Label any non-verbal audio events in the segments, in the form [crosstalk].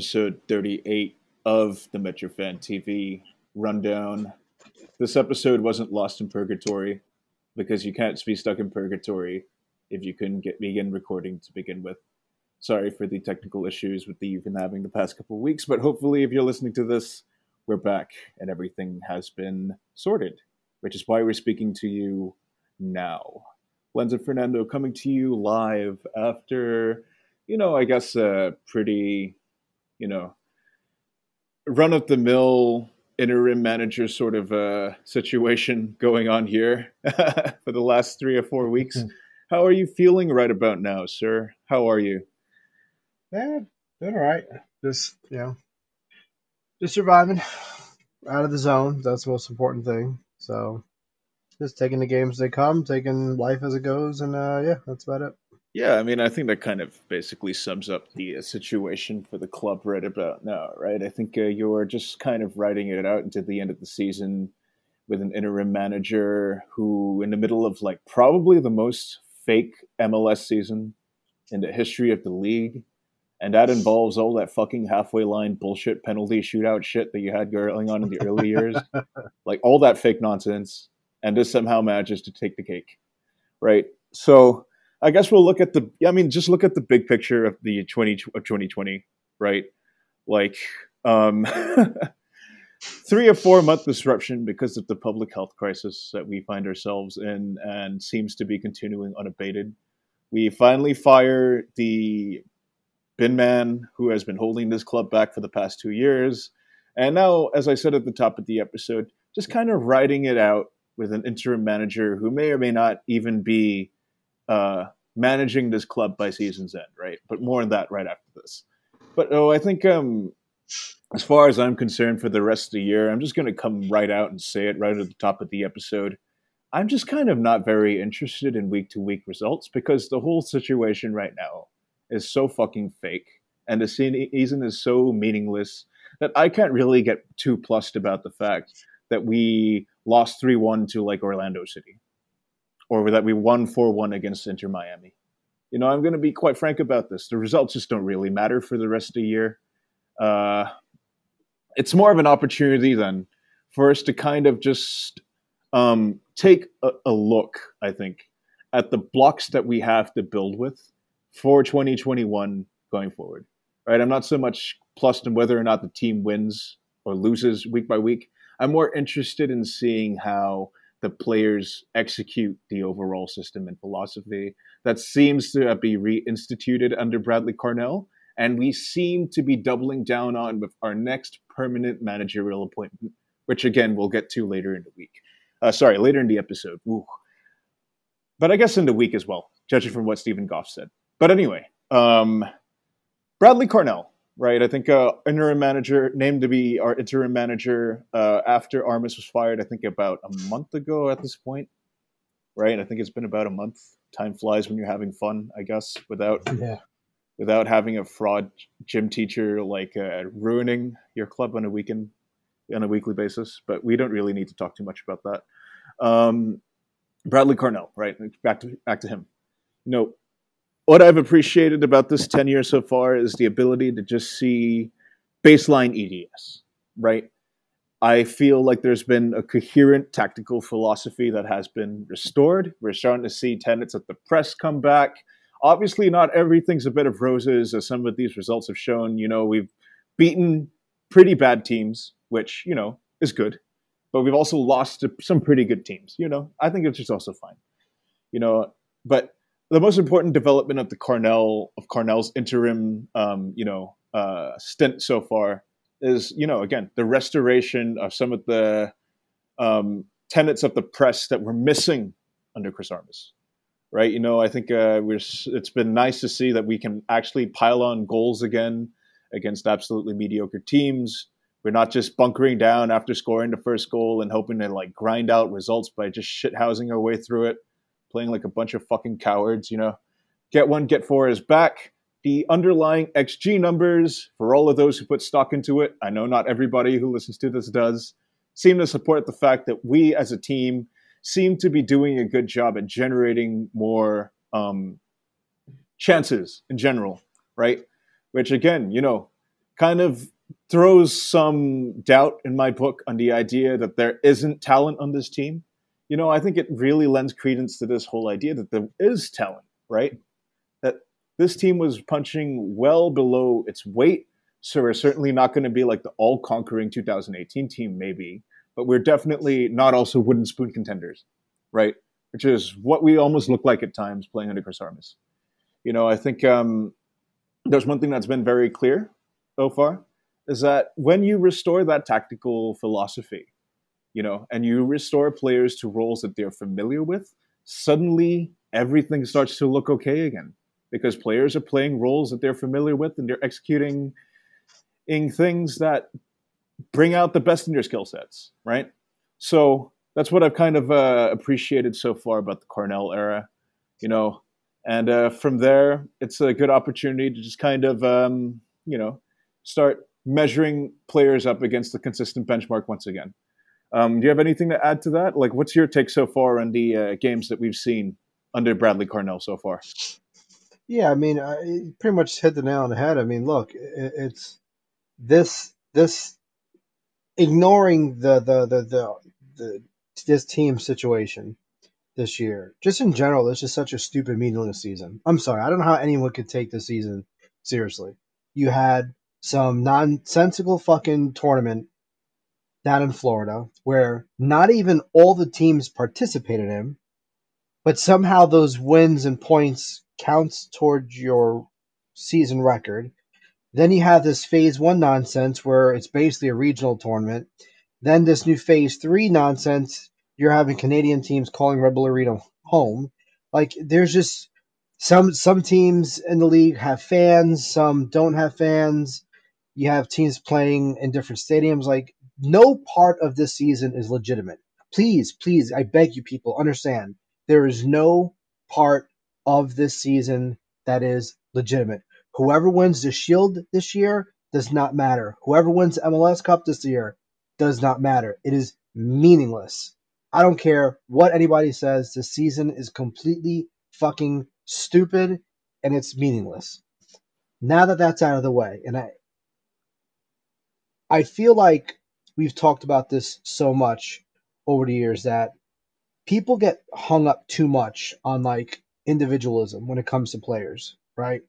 episode 38 of the MetroFan TV rundown. This episode wasn't lost in purgatory because you can't be stuck in purgatory if you couldn't get begin recording to begin with. Sorry for the technical issues with the you've been having the past couple of weeks, but hopefully, if you're listening to this, we're back and everything has been sorted, which is why we're speaking to you now. Lenz and Fernando coming to you live after, you know, I guess a pretty, you know, run of the mill interim manager sort of uh, situation going on here [laughs] for the last three or four weeks. Mm-hmm. [laughs] How are you feeling right about now, sir? How are you? Yeah, doing all right. Just you know, just surviving out of the zone. That's the most important thing. So just taking the games as they come, taking life as it goes, and uh, yeah, that's about it. Yeah, I mean, I think that kind of basically sums up the uh, situation for the club right about now, right? I think uh, you're just kind of writing it out into the end of the season with an interim manager who, in the middle of like probably the most fake MLS season in the history of the league, and that involves all that fucking halfway line bullshit penalty shootout shit that you had going on in the early years, [laughs] like all that fake nonsense and just somehow manages to take the cake, right? So I guess we'll look at the. I mean, just look at the big picture of the twenty of twenty twenty, right? Like um, [laughs] three or four month disruption because of the public health crisis that we find ourselves in, and seems to be continuing unabated. We finally fire the bin man who has been holding this club back for the past two years. And now, as I said at the top of the episode, just kind of writing it out with an interim manager who may or may not even be uh, managing this club by season's end, right? But more on that right after this. But oh, I think um, as far as I'm concerned, for the rest of the year, I'm just going to come right out and say it right at the top of the episode. I'm just kind of not very interested in week to week results because the whole situation right now is so fucking fake and the season is so meaningless that I can't really get too plussed about the fact that we lost 3 1 to like Orlando City or that we won 4 1 against Inter Miami. You know, I'm going to be quite frank about this. The results just don't really matter for the rest of the year. Uh, it's more of an opportunity then for us to kind of just um, take a, a look, I think, at the blocks that we have to build with for 2021 going forward. Right? I'm not so much plussed in whether or not the team wins or loses week by week. I'm more interested in seeing how the players execute the overall system and philosophy that seems to be reinstituted under Bradley Carnell. And we seem to be doubling down on with our next permanent managerial appointment, which again we'll get to later in the week. Uh, sorry, later in the episode. Ooh. But I guess in the week as well, judging from what Stephen Goff said. But anyway, um, Bradley Carnell right? I think uh, interim manager named to be our interim manager uh, after Armas was fired. I think about a month ago at this point, right? I think it's been about a month. Time flies when you're having fun, I guess, without yeah. without having a fraud gym teacher like uh, ruining your club on a weekend on a weekly basis. But we don't really need to talk too much about that. Um, Bradley Carnell, right? Back to back to him. You know, what I've appreciated about this 10 years so far is the ability to just see baseline EDS, right? I feel like there's been a coherent tactical philosophy that has been restored. We're starting to see tenets of the press come back. Obviously, not everything's a bed of roses, as some of these results have shown. You know, we've beaten pretty bad teams, which, you know, is good. But we've also lost to some pretty good teams. You know, I think it's just also fine. You know, but the most important development of the Carnell of Carnell's interim, um, you know, uh, stint so far is, you know, again the restoration of some of the um, tenets of the press that were missing under Chris Armas. Right, you know, I think uh, we're. It's been nice to see that we can actually pile on goals again against absolutely mediocre teams. We're not just bunkering down after scoring the first goal and hoping to like grind out results by just shithousing our way through it playing like a bunch of fucking cowards, you know. Get one, get four is back. The underlying XG numbers, for all of those who put stock into it, I know not everybody who listens to this does, seem to support the fact that we as a team seem to be doing a good job at generating more um, chances in general, right? Which again, you know, kind of throws some doubt in my book on the idea that there isn't talent on this team. You know, I think it really lends credence to this whole idea that there is talent, right? That this team was punching well below its weight. So we're certainly not going to be like the all conquering 2018 team, maybe, but we're definitely not also wooden spoon contenders, right? Which is what we almost look like at times playing under Chris Armas. You know, I think um, there's one thing that's been very clear so far is that when you restore that tactical philosophy, you know, and you restore players to roles that they're familiar with, suddenly everything starts to look okay again because players are playing roles that they're familiar with and they're executing in things that bring out the best in your skill sets, right? So that's what I've kind of uh, appreciated so far about the Carnell era, you know. And uh, from there, it's a good opportunity to just kind of, um, you know, start measuring players up against the consistent benchmark once again. Um, do you have anything to add to that? Like, what's your take so far on the uh, games that we've seen under Bradley Carnell so far? Yeah, I mean, I pretty much hit the nail on the head. I mean, look, it, it's this this ignoring the the the the, the this team situation this year. Just in general, this is such a stupid, meaningless season. I'm sorry, I don't know how anyone could take this season seriously. You had some nonsensical fucking tournament down in Florida where not even all the teams participated in, but somehow those wins and points counts towards your season record. Then you have this phase one nonsense where it's basically a regional tournament. Then this new phase three nonsense, you're having Canadian teams calling Red Bull Arena home. Like there's just some some teams in the league have fans, some don't have fans. You have teams playing in different stadiums. Like no part of this season is legitimate. Please, please, I beg you, people, understand there is no part of this season that is legitimate. Whoever wins the Shield this year does not matter. Whoever wins the MLS Cup this year does not matter. It is meaningless. I don't care what anybody says. The season is completely fucking stupid and it's meaningless. Now that that's out of the way, and I, I feel like we've talked about this so much over the years that people get hung up too much on like individualism when it comes to players, right?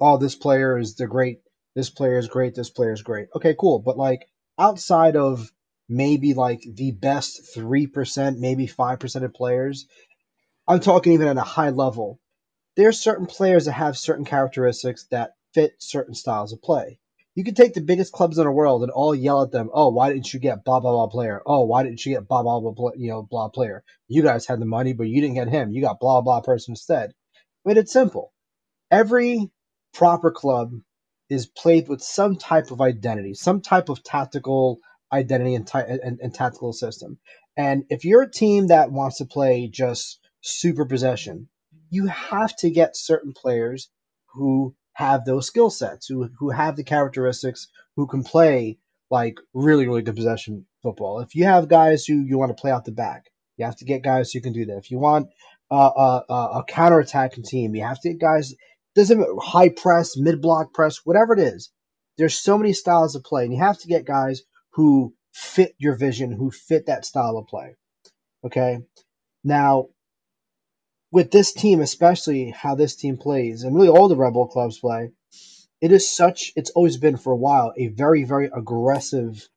Oh, this player is the great. This player is great. This player is great. Okay, cool. But like outside of maybe like the best 3%, maybe 5% of players, I'm talking even at a high level. there are certain players that have certain characteristics that fit certain styles of play. You could take the biggest clubs in the world and all yell at them, "Oh, why didn't you get blah blah blah player? Oh, why didn't you get blah blah blah you know blah player? You guys had the money, but you didn't get him. You got blah blah person instead." But it's simple. Every proper club is played with some type of identity, some type of tactical identity and, and, and tactical system. And if you're a team that wants to play just super possession, you have to get certain players who have those skill sets, who who have the characteristics, who can play like really really good possession football. If you have guys who you want to play out the back, you have to get guys who can do that. If you want uh, a counter attacking team, you have to get guys. Doesn't high press, mid block press, whatever it is. There's so many styles of play, and you have to get guys who fit your vision, who fit that style of play. Okay, now with this team, especially how this team plays, and really all the Red Bull clubs play, it is such. It's always been for a while a very very aggressive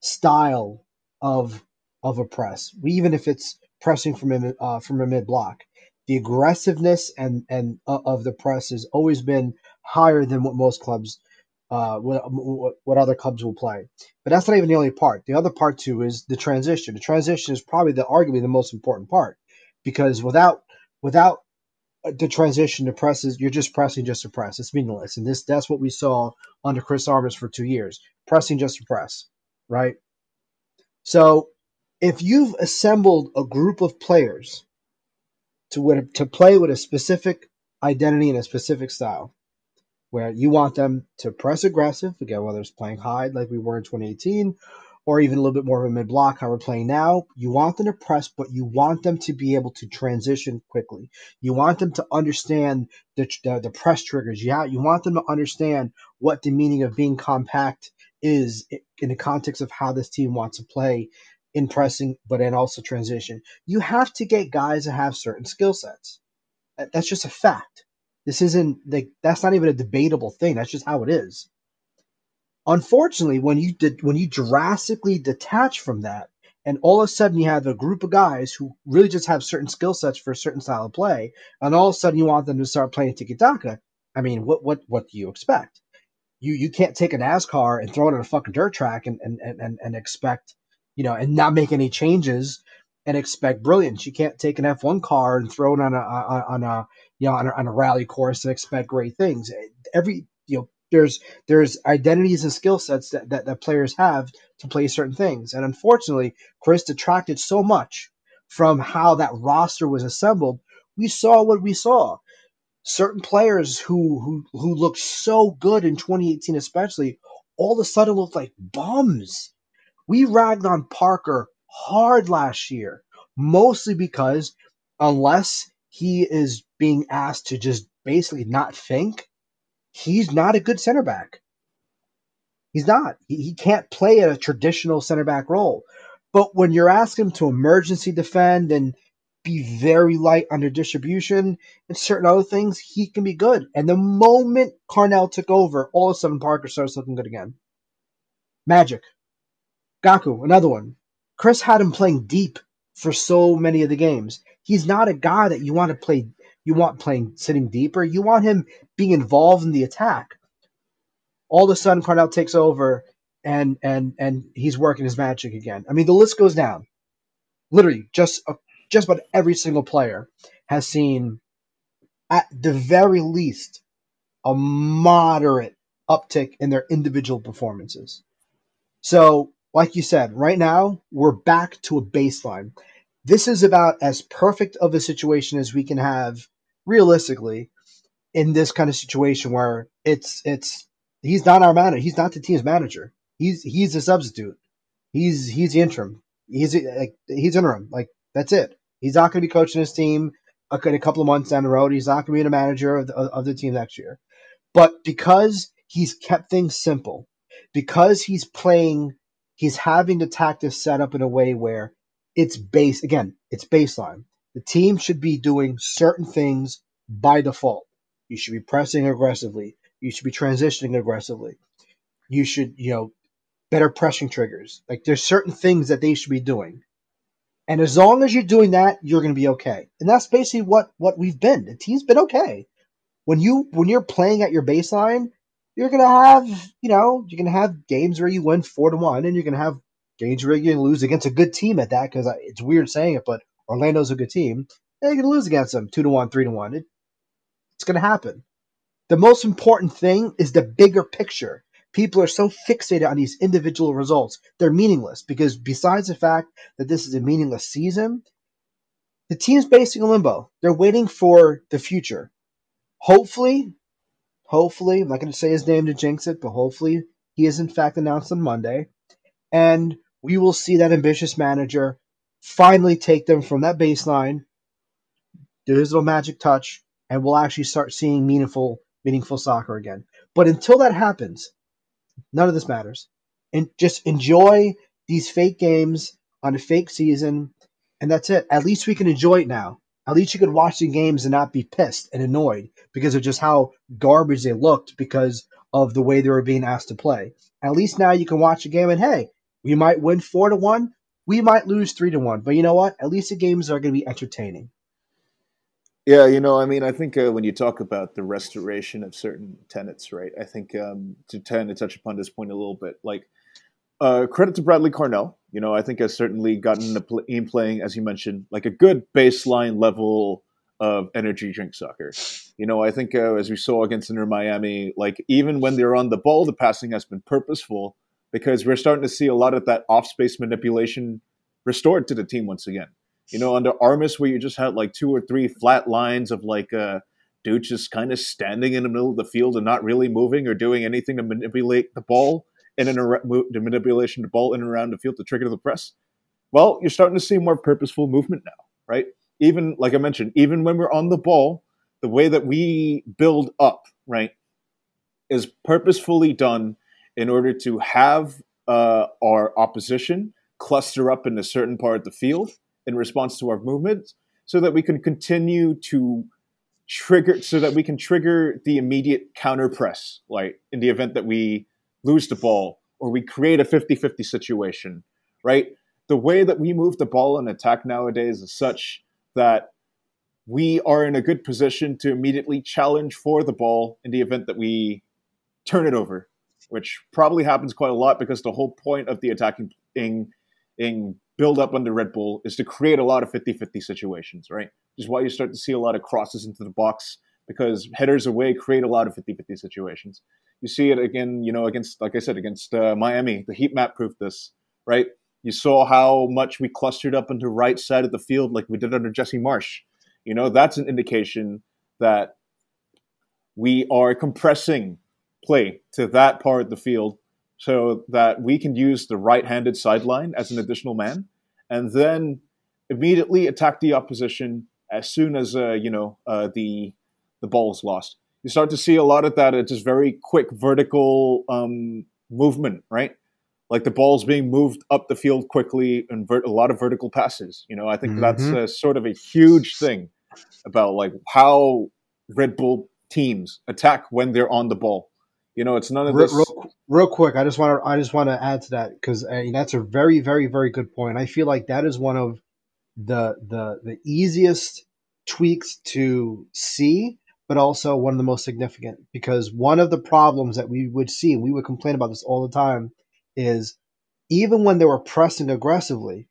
style of of a press, even if it's pressing from a uh, from a mid block. The aggressiveness and and uh, of the press has always been higher than what most clubs, uh, what, what other clubs will play. But that's not even the only part. The other part too is the transition. The transition is probably the arguably the most important part because without without uh, the transition to presses, you're just pressing just to press. It's meaningless, and this that's what we saw under Chris Armas for two years, pressing just to press, right? So, if you've assembled a group of players to to play with a specific identity and a specific style, where you want them to press aggressive again, whether it's playing high like we were in 2018, or even a little bit more of a mid block, how we're playing now, you want them to press, but you want them to be able to transition quickly. You want them to understand the, the, the press triggers. Yeah, you want them to understand what the meaning of being compact is in the context of how this team wants to play in pressing, but in also transition. You have to get guys that have certain skill sets. That's just a fact. This isn't like that's not even a debatable thing. That's just how it is. Unfortunately, when you did when you drastically detach from that, and all of a sudden you have a group of guys who really just have certain skill sets for a certain style of play, and all of a sudden you want them to start playing tiki taka. I mean, what what what do you expect? You you can't take a NASCAR and throw it on a fucking dirt track and and and, and expect you know and not make any changes and expect brilliance. You can't take an F1 car and throw it on a on a you know on a, on a rally course and expect great things. Every you know there's there's identities and skill sets that, that, that players have to play certain things. And unfortunately, Chris detracted so much from how that roster was assembled. We saw what we saw. Certain players who who who looked so good in 2018, especially, all of a sudden looked like bums. We ragged on Parker hard last year, mostly because unless he is being asked to just basically not think, he's not a good center back. He's not. He, he can't play a traditional center back role. But when you're asking him to emergency defend and be very light under distribution and certain other things, he can be good. And the moment Carnell took over, all of a sudden Parker starts looking good again. Magic. Gakpo, another one. Chris had him playing deep for so many of the games. He's not a guy that you want to play you want playing sitting deeper. You want him being involved in the attack. All of a sudden, Carnell takes over and and and he's working his magic again. I mean, the list goes down. Literally, just uh, just about every single player has seen, at the very least, a moderate uptick in their individual performances. So, like you said, right now we're back to a baseline. This is about as perfect of a situation as we can have realistically, in this kind of situation where it's it's he's not our manager, he's not the team's manager. He's he's a substitute. He's he's the interim. He's like he's interim. Like that's it. He's not going to be coaching his team in a couple of months down the road. He's not going to be the manager of the, of the team next year. But because he's kept things simple, because he's playing, he's having the tactics set up in a way where it's base again, it's baseline. The team should be doing certain things by default. You should be pressing aggressively. You should be transitioning aggressively. You should, you know, better pressing triggers. Like there's certain things that they should be doing. And as long as you're doing that, you're going to be okay. And that's basically what what we've been. The team's been okay. When you when you're playing at your baseline, you're going to have, you know, you're going to have games where you win 4 to 1 and you're going to have games where you lose against a good team at that cuz it's weird saying it, but Orlando's a good team. They're going to lose against them two to one, three to one. It, it's going to happen. The most important thing is the bigger picture. People are so fixated on these individual results. They're meaningless because besides the fact that this is a meaningless season, the team's basically in limbo. They're waiting for the future. Hopefully, hopefully, I'm not going to say his name to jinx it, but hopefully he is in fact announced on Monday. And we will see that ambitious manager finally take them from that baseline, do his little magic touch, and we'll actually start seeing meaningful, meaningful soccer again. But until that happens, none of this matters. And just enjoy these fake games on a fake season, and that's it. At least we can enjoy it now. At least you could watch the games and not be pissed and annoyed because of just how garbage they looked because of the way they were being asked to play. At least now you can watch a game and hey, we might win four to one, we might lose three to one, but you know what? At least the games are going to be entertaining. Yeah, you know, I mean, I think uh, when you talk about the restoration of certain tenets, right? I think um, to tend to touch upon this point a little bit, like uh, credit to Bradley Carnell. You know, I think has certainly gotten the team playing, as you mentioned, like a good baseline level of energy drink soccer. You know, I think uh, as we saw against Inter Miami, like even when they're on the ball, the passing has been purposeful because we're starting to see a lot of that off space manipulation restored to the team once again. You know, under Armas, where you just had like two or three flat lines of like uh, dude just kind of standing in the middle of the field and not really moving or doing anything to manipulate the ball. in and around, the manipulation to ball in and around the field to trigger the press. Well, you're starting to see more purposeful movement now, right? Even like I mentioned, even when we're on the ball, the way that we build up, right, is purposefully done in order to have uh, our opposition cluster up in a certain part of the field in response to our movements so that we can continue to trigger so that we can trigger the immediate counter press like in the event that we lose the ball or we create a 50-50 situation right? The way that we move the ball in attack nowadays is such that we are in a good position to immediately challenge for the ball in the event that we turn it over which probably happens quite a lot because the whole point of the attacking in, in build up under Red Bull is to create a lot of 50 50 situations, right? Which is why you start to see a lot of crosses into the box because headers away create a lot of 50 50 situations. You see it again, you know, against, like I said, against uh, Miami. The heat map proved this, right? You saw how much we clustered up into right side of the field like we did under Jesse Marsch. You know, that's an indication that we are compressing play to that part of the field so that we can use the right-handed sideline as an additional man, and then immediately attack the opposition as soon as uh, you know uh, the the ball is lost. You start to see a lot of that. It's just very quick vertical um, movement, right? Like the ball's being moved up the field quickly and ver- a lot of vertical passes. You know, I think mm-hmm. that's uh, sort of a huge thing about like how Red Bull teams attack when they're on the ball. You know, it's none of real, this. Real, real, quick, I just want to I just want to add to that because uh, that's a very very very good point. I feel like that is one of the the the easiest tweaks to see, but also one of the most significant because one of the problems that we would see, and we would complain about this all the time, is even when they were pressing aggressively,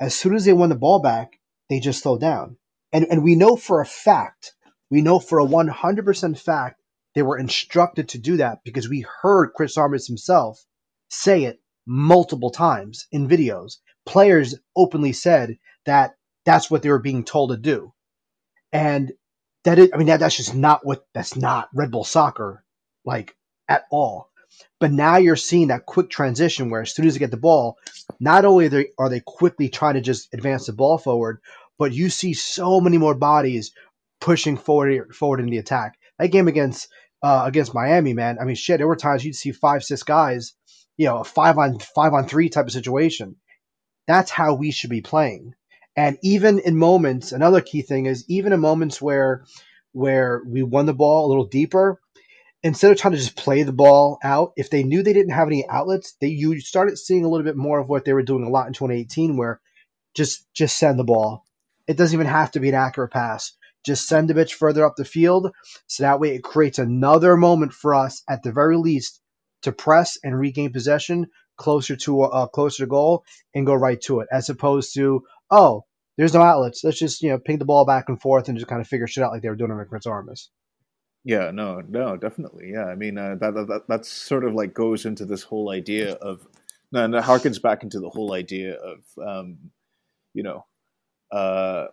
as soon as they won the ball back, they just slowed down. And and we know for a fact, we know for a 100% fact they were instructed to do that because we heard Chris Armas himself say it multiple times in videos. Players openly said that that's what they were being told to do. And that is, I mean, that, that's just not what, that's not Red Bull soccer, like at all. But now you're seeing that quick transition where as soon as they get the ball, not only are they, are they quickly trying to just advance the ball forward, but you see so many more bodies pushing forward forward in the attack. That game against uh, against Miami, man. I mean, shit, there were times you'd see five, six guys, you know, a five on five on three type of situation. That's how we should be playing. And even in moments, another key thing is even in moments where where we won the ball a little deeper, instead of trying to just play the ball out, if they knew they didn't have any outlets, they you started seeing a little bit more of what they were doing a lot in 2018, where just just send the ball. It doesn't even have to be an accurate pass. Just send the bitch further up the field. So that way it creates another moment for us, at the very least, to press and regain possession closer to uh, closer to goal and go right to it, as opposed to oh, there's no outlets. Let's just you know ping the ball back and forth and just kind of figure shit out like they were doing under Chris Armas. Yeah, no, no, definitely. Yeah, I mean uh, that, that that's sort of like goes into this whole idea of, and it harkens back into the whole idea of, um, you know, uh,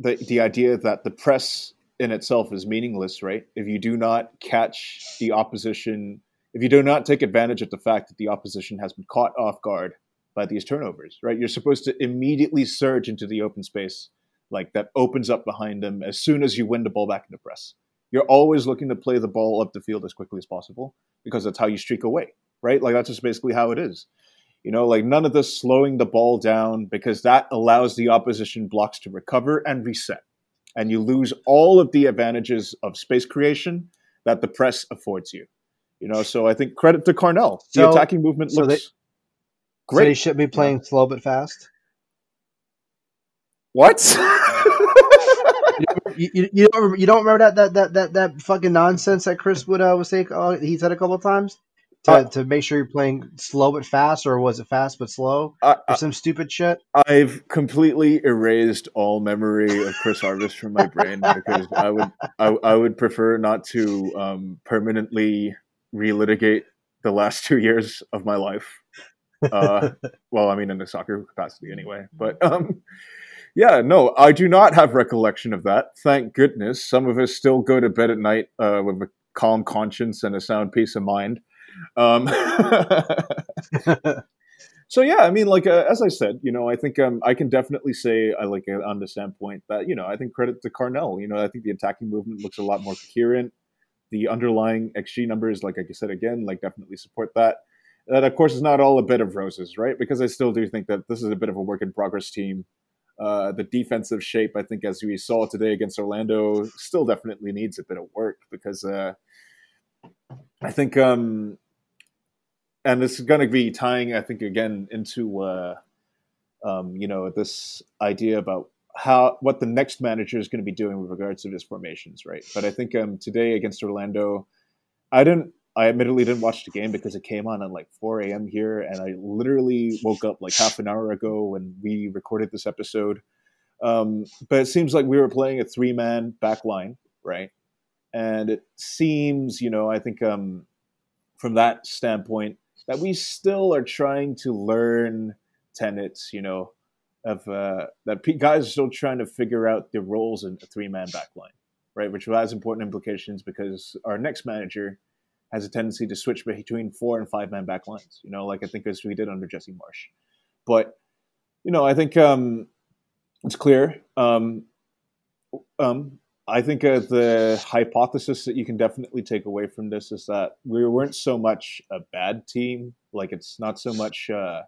the the idea that the press in itself is meaningless, right? If you do not catch the opposition, if you do not take advantage of the fact that the opposition has been caught off guard by these turnovers, right? You're supposed to immediately surge into the open space, like that opens up behind them as soon as you win the ball back in the press. You're always looking to play the ball up the field as quickly as possible because that's how you streak away, right? Like that's just basically how it is. You know, like none of this slowing the ball down because that allows the opposition blocks to recover and reset. And you lose all of the advantages of space creation that the press affords you. You know, so I think credit to Carnell. The so, attacking movement so looks they, great. So they should be playing yeah. slow but fast. What? [laughs] you, you, you, don't you don't remember that that that that, that fucking nonsense that Chris would uh, was saying? Uh, he said a couple of times to, uh, to make sure you're playing slow but fast, or was it fast but slow, uh, or some stupid shit? I've completely erased all memory of Chris [laughs] Armas from my brain because I would I, I would prefer not to um, permanently relitigate the last two years of my life. Uh, [laughs] well, I mean, in a soccer capacity anyway, but. Um, yeah, no, I do not have recollection of that. Thank goodness. Some of us still go to bed at night uh, with a calm conscience and a sound peace of mind. Um, [laughs] [laughs] so yeah, I mean, like uh, as I said, you know, I think um, I can definitely say I like uh, on the standpoint that you know I think credit to Carnell. You know, I think the attacking movement looks a lot more coherent. The underlying XG numbers, like I said again, like definitely support that. That of course is not all a bed of roses, right? Because I still do think that this is a bit of a work in progress team. Uh, the defensive shape, I think, as we saw today against Orlando, still definitely needs a bit of work because uh, I think um, and this is going to be tying, I think, again into uh, um, you know this idea about how what the next manager is going to be doing with regards to his formations, right? But I think um, today against Orlando, I didn't. I admittedly didn't watch the game because it came on at like 4 a.m. here, and I literally woke up like half an hour ago when we recorded this episode. Um, but it seems like we were playing a three-man back line, right? And it seems, you know, I think um, from that standpoint, that we still are trying to learn tenets, you know, of uh, that guys are still trying to figure out the roles in a three man backline, right? Which has important implications because our next manager has a tendency to switch between four and five man backlines, you know, like I think as we did under Jesse Marsch. But, you know, I think um, it's clear. Um, um, I think uh, the hypothesis that you can definitely take away from this is that we weren't so much a bad team. Like it's not so much uh,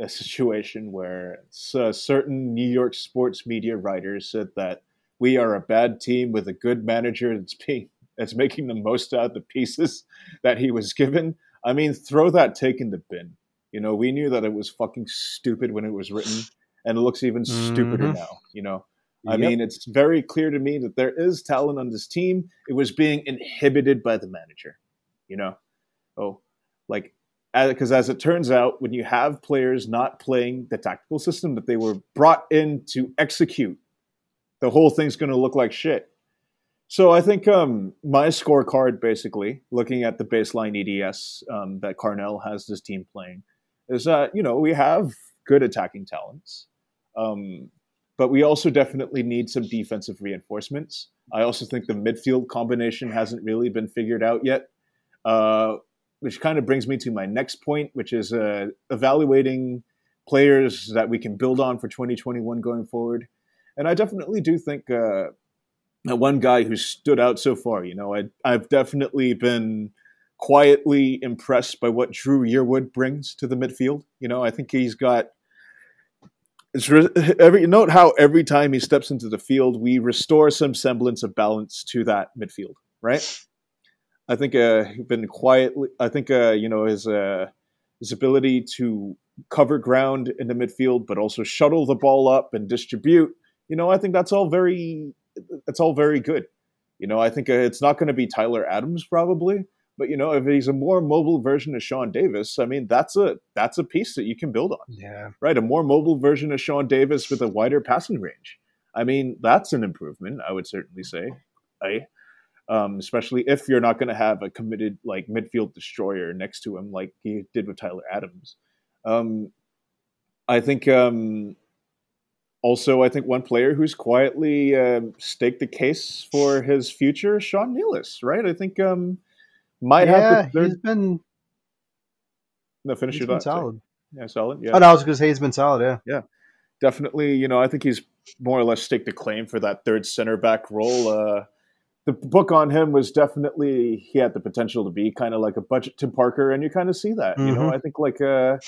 a situation where uh, certain New York sports media writers said that we are a bad team with a good manager that's being that's making the most out of the pieces that he was given. I mean, throw that take in the bin. You know, we knew that it was fucking stupid when it was written, and it looks even stupider mm-hmm. now. You know I yep. mean, it's very clear to me that there is talent on this team. It was being inhibited by the manager, you know? Oh, like, because as, as it turns out, when you have players not playing the tactical system that they were brought in to execute, the whole thing's going to look like shit. So I think um, my scorecard, basically, looking at the baseline EDS um, that Carnell has this team playing, is that, you know, we have good attacking talents. Um, but we also definitely need some defensive reinforcements. I also think the midfield combination hasn't really been figured out yet, uh, which kind of brings me to my next point, which is uh, evaluating players that we can build on for 2021 going forward. And I definitely do think uh, one guy who stood out so far, you know, I, I've definitely been quietly impressed by what Dru Yearwood brings to the midfield. You know, I think he's got it's re- [laughs] every note how every time he steps into the field, we restore some semblance of balance to that midfield, right? I think uh, been quietly. I think uh, you know his uh, his ability to cover ground in the midfield, but also shuttle the ball up and distribute. You know, I think that's all very that's all very good. You know, I think uh, it's not going to be Tyler Adams probably, but you know, if he's a more mobile version of Sean Davis, I mean, that's a that's a piece that you can build on. Yeah. Right. A more mobile version of Sean Davis with a wider passing range. I mean, that's an improvement, I would certainly say. I um, especially if you're not going to have a committed like midfield destroyer next to him, like he did with Tyler Adams. Um, I think um, also, I think one player who's quietly uh, staked the case for his future, Sean Nealis, right? I think um, might yeah, have. The, he's been. No, finish he's your been solid. Yeah, solid. Yeah. Oh, no, I was going to say he's been solid. Yeah. Yeah, definitely. You know, I think he's more or less staked a claim for that third center back role. Uh, the book on him was definitely he had the potential to be kind of like a budget Tim Parker, and you kind of see that. Mm-hmm. You know, mm-hmm. I think like uh,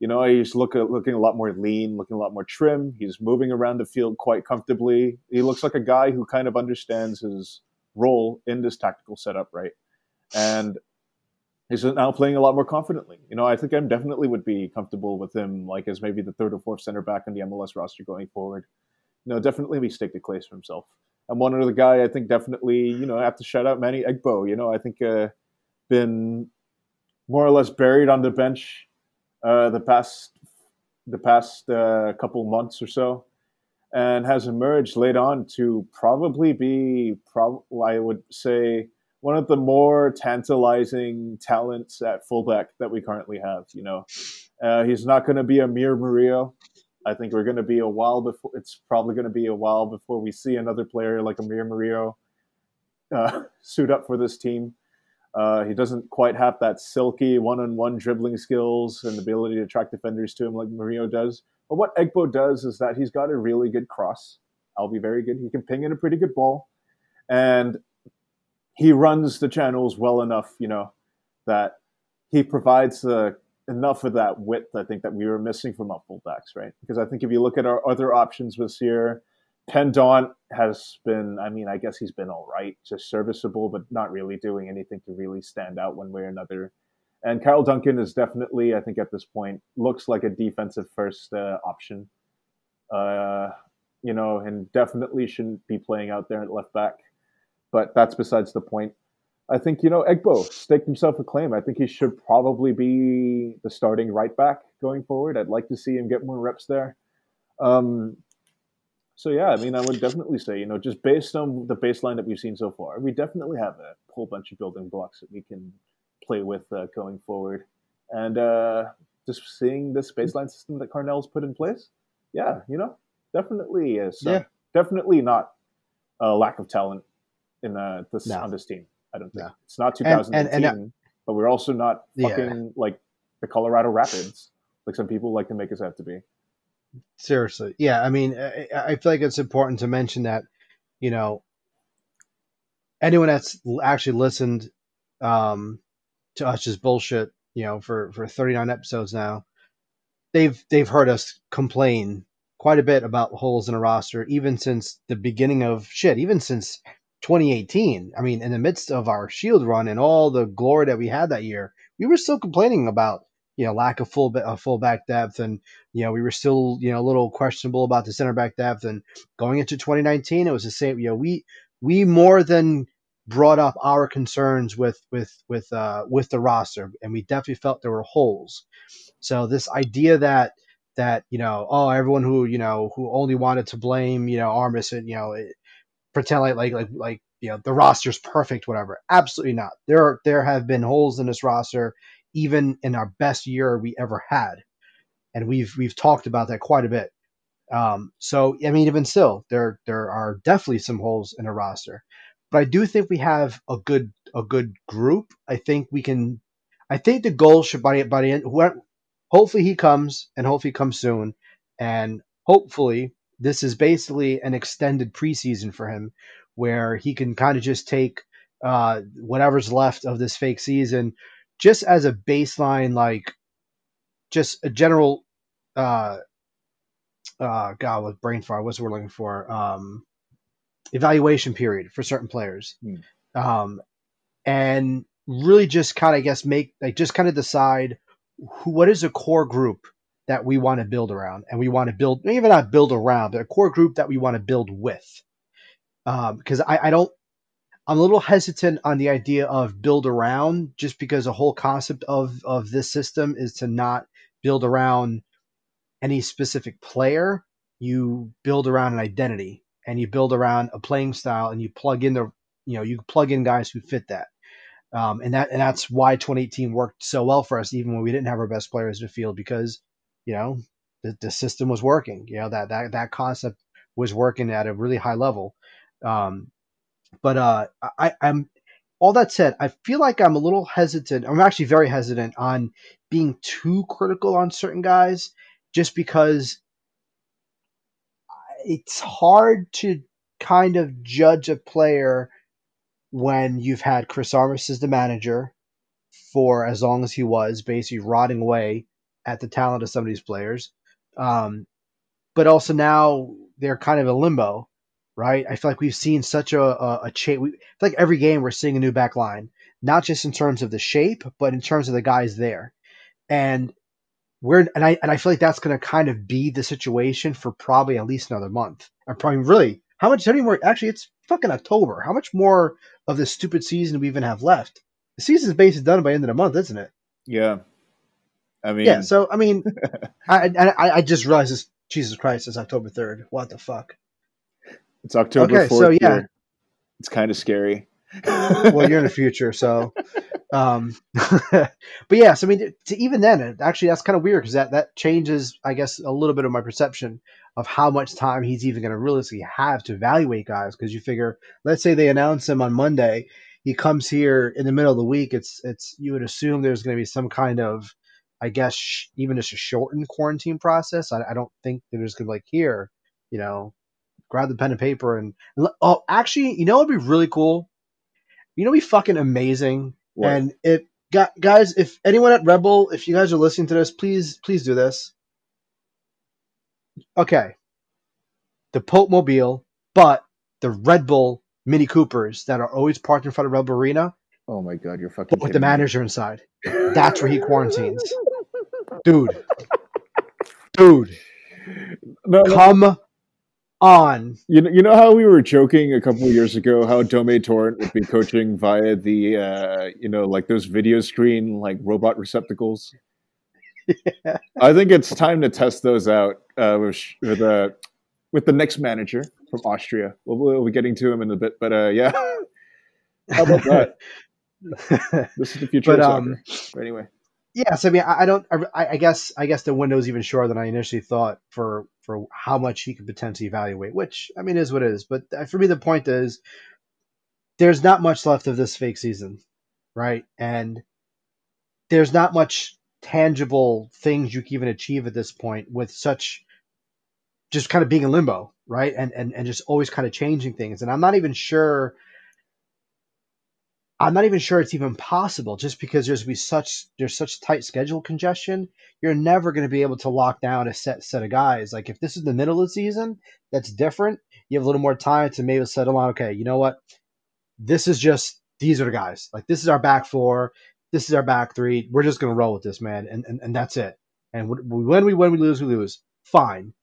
you know, he's look, looking a lot more lean, looking a lot more trim. He's moving around the field quite comfortably. He looks like a guy who kind of understands his role in this tactical setup, right? And he's now playing a lot more confidently. You know, I think I definitely would be comfortable with him, like as maybe the third or fourth center back in the MLS roster going forward. You know, definitely be stake the place for himself. And one other guy, I think definitely, you know, I have to shout out Manny Egbo. You know, I think uh, been more or less buried on the bench uh, the past the past uh, couple months or so, and has emerged late on to probably be, prob- I would say, one of the more tantalizing talents at fullback that we currently have. You know, uh, he's not going to be Amir Murillo. I think we're going to be a while before. It's probably going to be a while before we see another player like Amir Murillo uh, [laughs] suit up for this team. Uh, he doesn't quite have that silky one-on-one dribbling skills and ability to attract defenders to him like Murillo does. But what Egbo does is that he's got a really good cross. I'll be very good. He can ping in a pretty good ball, and he runs the channels well enough, you know, that he provides uh, enough of that width. I think that we were missing from our fullbacks, right? Because I think if you look at our other options this year, Pendant has been, I mean, I guess he's been all right, just serviceable, but not really doing anything to really stand out one way or another. And Kyle Duncan is definitely, I think, at this point, looks like a defensive first uh, option. Uh, you know, and definitely shouldn't be playing out there at left back. But that's besides the point. I think, you know, Egbo staked himself a claim. I think he should probably be the starting right back going forward. I'd like to see him get more reps there. Um, so yeah, I mean, I would definitely say, you know, just based on the baseline that we've seen so far, we definitely have a whole bunch of building blocks that we can play with uh, going forward. And uh, just seeing this baseline system that Carnell's put in place, yeah, you know, definitely is yeah. definitely not a lack of talent in uh, this no. on this team. I don't think no. it's not 2018, and, and, and, uh, but we're also not fucking yeah. like the Colorado Rapids, like some people like to make us out to be. Seriously, yeah. I mean, I, I feel like it's important to mention that, you know, anyone that's actually listened um, to us just bullshit, you know, for for 39 episodes now, they've they've heard us complain quite a bit about holes in a roster, even since the beginning of shit, even since 2018. I mean, in the midst of our Shield run and all the glory that we had that year, we were still complaining about you know lack of full uh, full back depth, and you know we were still you know a little questionable about the center back depth. And going into 2019, it was the same. You know, we we more than brought up our concerns with with with uh, with the roster, and we definitely felt there were holes. So this idea that that you know oh everyone who you know who only wanted to blame you know Armas and you know pretend like like like like you know the roster's perfect whatever. Absolutely not. There are, there have been holes in this roster even in our best year we ever had. And we've we've talked about that quite a bit. Um, so I mean even still there there are definitely some holes in a roster. But I do think we have a good a good group. I think we can I think the goal should by by the end hopefully he comes and hopefully he comes soon. And hopefully this is basically an extended preseason for him where he can kind of just take uh, whatever's left of this fake season just as a baseline like just a general uh uh god with brain fart what's we're looking for um evaluation period for certain players hmm. um and really just kind of I guess make like just kind of decide who, what is a core group that we want to build around, and we want to build maybe not build around, but a core group that we want to build with. Because um, I, I don't, I'm a little hesitant on the idea of build around, just because the whole concept of of this system is to not build around any specific player. You build around an identity, and you build around a playing style, and you plug in the, you know, you plug in guys who fit that. Um, and that and that's why 2018 worked so well for us, even when we didn't have our best players in the field, because you know the, the system was working. You know that that that concept was working at a really high level. Um, but uh, I, I'm all that said, I feel like I'm a little hesitant. I'm actually very hesitant on being too critical on certain guys, just because it's hard to kind of judge a player when you've had Chris Armas as the manager for as long as he was, basically rotting away at the talent of some of these players. Um, but also now they're kind of a limbo, right? I feel like we've seen such a, a, a change. We, like every game we're seeing a new back line, not just in terms of the shape, but in terms of the guys there. And we're and I and I feel like that's going to kind of be the situation for probably at least another month. Or probably really how much any more? Actually, it's fucking October. How much more of this stupid season we even have left? The season's basically done by the end of the month, isn't it? Yeah. I mean, yeah. So I mean, [laughs] I, I, I just realized this. Jesus Christ, it's October third. What the fuck? It's October okay, 4th. So yeah, here. it's kind of scary. [laughs] well, you're in the future, so. [laughs] Um, but yeah, so I mean, to, to even then, actually, that's kind of weird because that that changes, I guess, a little bit of my perception of how much time he's even going to realistically have to evaluate guys. Because you figure, let's say they announce him on Monday, he comes here in the middle of the week, it's it's you would assume there's going to be some kind of, I guess, sh- even just a shortened quarantine process. I, I don't think there's going to be like here, you know, grab the pen and paper and oh, actually, you know, it'd be really cool. You know, be fucking amazing. What? And it, guys, if anyone at Red Bull, if you guys are listening to this, please, please do this. Okay, the Pope Mobile, but the Red Bull Mini Coopers that are always parked in front of Red Bull Arena. Oh my god, you're fucking But with the manager me. inside. That's where he quarantines. [laughs] Dude. Dude. No, no. Come on. You know, you know how we were joking a couple of years ago how Dome Torrent would be coaching via the uh, you know like those video screen like robot receptacles. Yeah. I think it's time to test those out uh, with with, uh, with the next manager from Austria. We'll, we'll be getting to him in a bit, but uh, yeah. [laughs] How about that? [laughs] this is the future but, of soccer. Um, anyway. Yes, I mean, I, don't. I, I, guess. I guess the window's even shorter than I initially thought for for how much he could potentially evaluate. Which I mean, is what it is. But uh, for me, the point is, there's not much left of this fake season, right? And there's not much tangible things you can even achieve at this point with such just kind of being in limbo, right? And and and just always kind of changing things. And I'm not even sure. I'm not even sure it's even possible, just because there's be such there's such tight schedule congestion. You're never going to be able to lock down a set set of guys. Like if this is the middle of the season, that's different. You have a little more time to maybe settle on. Okay, you know what? This is just these are the guys. Like this is our back four. This is our back three. We're just going to roll with this, man, and, and and that's it. And when we when we lose, we lose. Fine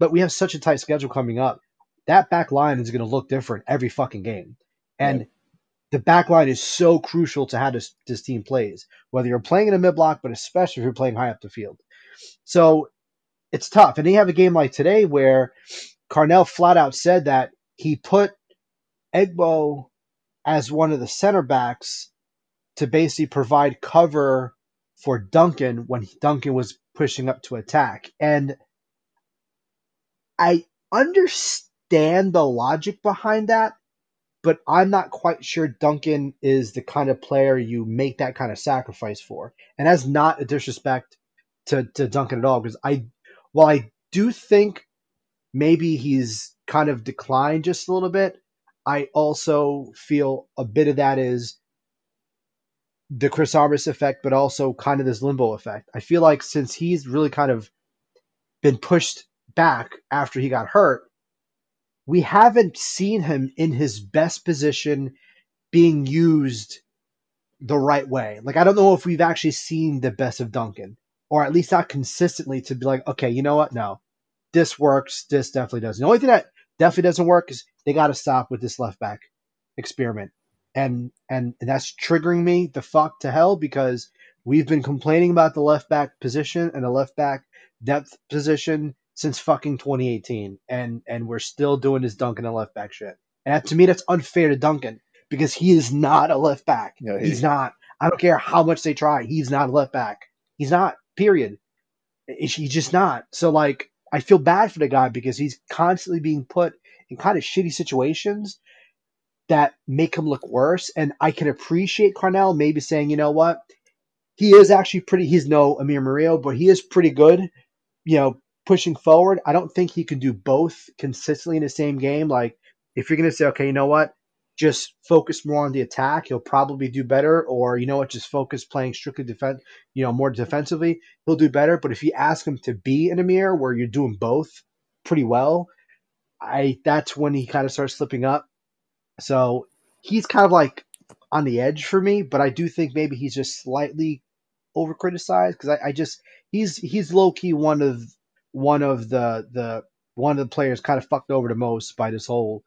but we have such a tight schedule coming up. That back line is going to look different every fucking game. And. The back line is so crucial to how this, this team plays, whether you're playing in a mid block, but especially if you're playing high up the field. So it's tough. And you have a game like today where Carnell flat out said that he put Egbo as one of the center backs to basically provide cover for Duncan when Duncan was pushing up to attack. And I understand the logic behind that, but I'm not quite sure Duncan is the kind of player you make that kind of sacrifice for. And that's not a disrespect to, to Duncan at all, because I, while I do think maybe he's kind of declined just a little bit, I also feel a bit of that is the Chris Armas effect, but also kind of this limbo effect. I feel like since he's really kind of been pushed back after he got hurt, we haven't seen him in his best position being used the right way. Like I don't know if we've actually seen the best of Duncan, or at least not consistently to be like, okay, you know what? No, this works. This definitely doesn't. The only thing that definitely doesn't work is they got to stop with this left back experiment, and and and that's triggering me the fuck to hell because we've been complaining about the left back position and the left back depth position since fucking 2018, and and we're still doing this Duncan and left back shit. And to me, that's unfair to Duncan because he is not a left back. he, he's not. I don't care how much they try. He's not a left back. He's not. Period. He's just not. So like, I feel bad for the guy because he's constantly being put in kind of shitty situations that make him look worse. And I can appreciate Carnell maybe saying, you know what, he is actually pretty. He's no Amir Murillo, but he is pretty good. You know, pushing forward. I don't think he can do both consistently in the same game. Like if you're going to say, okay, you know what, just focus more on the attack, he'll probably do better. Or you know what, just focus playing strictly defense, you know, more defensively, he'll do better. But if you ask him to be in a mirror where you're doing both pretty well, I that's when he kind of starts slipping up. So he's kind of like on the edge for me, but I do think maybe he's just slightly over criticized because I, I, just he's he's low key one of one of the the one of the players kind of fucked over the most by this whole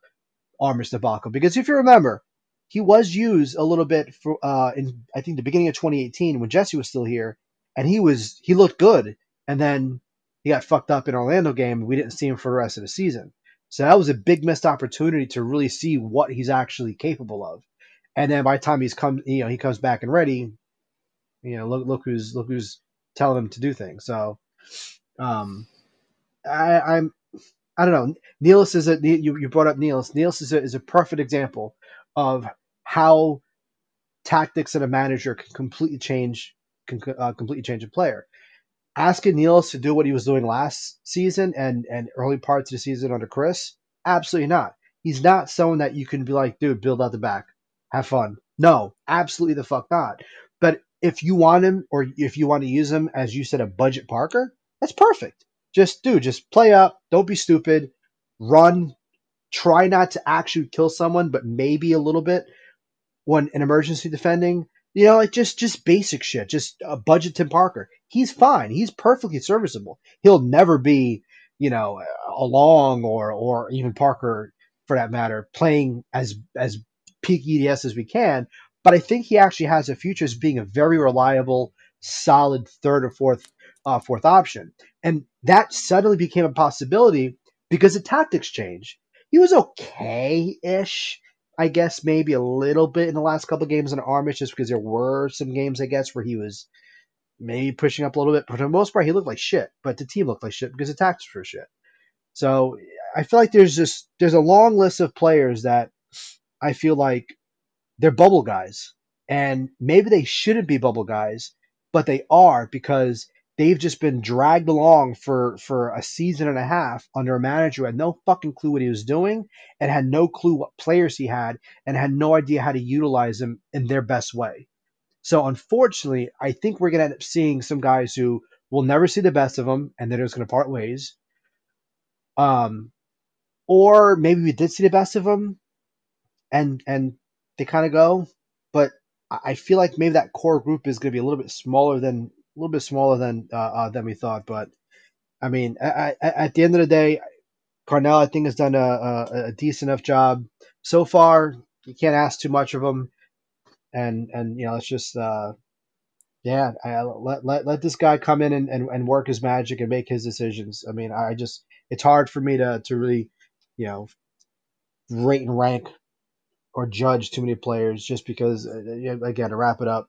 Armas debacle. Because if you remember, he was used a little bit for uh, in I think the beginning of 2018 when Jesse was still here, and he was he looked good, and then he got fucked up in Orlando game, and we didn't see him for the rest of the season. So that was a big missed opportunity to really see what he's actually capable of. And then by the time he's come, you know, he comes back and ready, you know, look look who's look who's telling him to do things. So, um, I, I'm I don't know. Nealis is a you, you brought up Nealis. Nealis is a, is a perfect example of how tactics and a manager can completely change can uh, completely change a player. Asking Nealis to do what he was doing last season and and early parts of the season under Chris, absolutely not. He's not someone that you can be like, dude, build out the back, have fun. No, absolutely the fuck not. But if you want him or if you want to use him as you said a budget Parker, that's perfect. Just do, just play up. Don't be stupid. Run. Try not to actually kill someone, but maybe a little bit when an emergency defending. You know, like just just basic shit. Just a budget Tim Parker. He's fine. He's perfectly serviceable. He'll never be, you know, uh, a long or or even Parker for that matter, playing as as peak EDS as we can. But I think he actually has a future as being a very reliable, solid third or fourth uh, fourth option. And that suddenly became a possibility because the tactics changed. He was okay ish I guess maybe a little bit in the last couple games in Armas, just because there were some games, I guess, where he was maybe pushing up a little bit. But for the most part, he looked like shit. But the team looked like shit because the tactics were shit. So I feel like there's just there's a long list of players that I feel like they're bubble guys, and maybe they shouldn't be bubble guys, but they are because they've just been dragged along for for a season and a half under a manager who had no fucking clue what he was doing and had no clue what players he had and had no idea how to utilize them in their best way. So unfortunately, I think we're gonna end up seeing some guys who will never see the best of them and they're just gonna part ways. Um, or maybe we did see the best of them and and they kind of go, but I feel like maybe that core group is going to be a little bit smaller than a little bit smaller than uh, uh, than we thought. But I mean, I, I, at the end of the day, Carnell I think has done a, a, a, decent enough job so far. You can't ask too much of him, and and you know it's just uh, yeah, I, let, let let this guy come in and, and, and work his magic and make his decisions. I mean, I just it's hard for me to to really you know rate and rank or judge too many players just because uh, again to wrap it up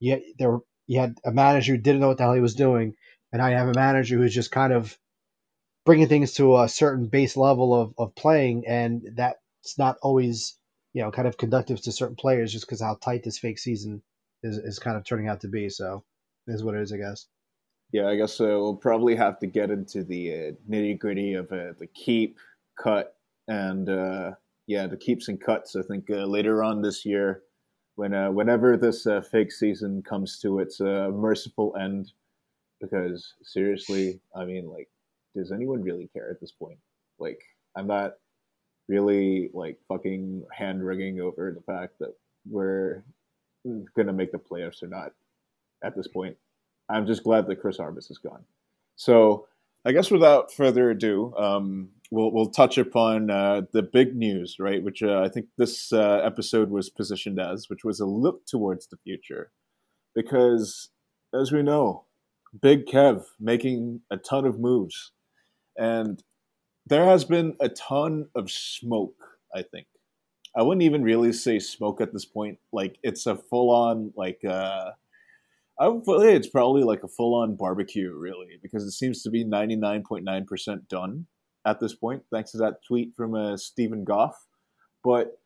yeah there you had a manager who didn't know what the hell he was doing, and I have a manager who's just kind of bringing things to a certain base level of, of playing, and that's not always you know kind of conductive to certain players just because how tight this fake season is, is kind of turning out to be. So is what it is, I guess. Yeah, I guess uh, we'll probably have to get into the uh, nitty gritty of uh, the keep, cut, and uh, yeah, the keeps and cuts. I think uh, later on this year, when uh, whenever this uh, fake season comes to its uh, merciful end, because seriously, I mean, like, does anyone really care at this point? Like, I'm not really like fucking hand wringing over the fact that we're gonna make the playoffs or not at this point. I'm just glad that Chris Armas is gone. So I guess without further ado, um, we'll we'll touch upon uh, the big news, right? Which uh, I think this uh, episode was positioned as, which was a look towards the future, because as we know, Big Kev making a ton of moves, and there has been a ton of smoke. I think I wouldn't even really say smoke at this point. Like it's a full on like uh, I would say it's probably like a full on barbecue, really, because it seems to be 99.9% done at this point, thanks to that tweet from uh, Steven Goff. But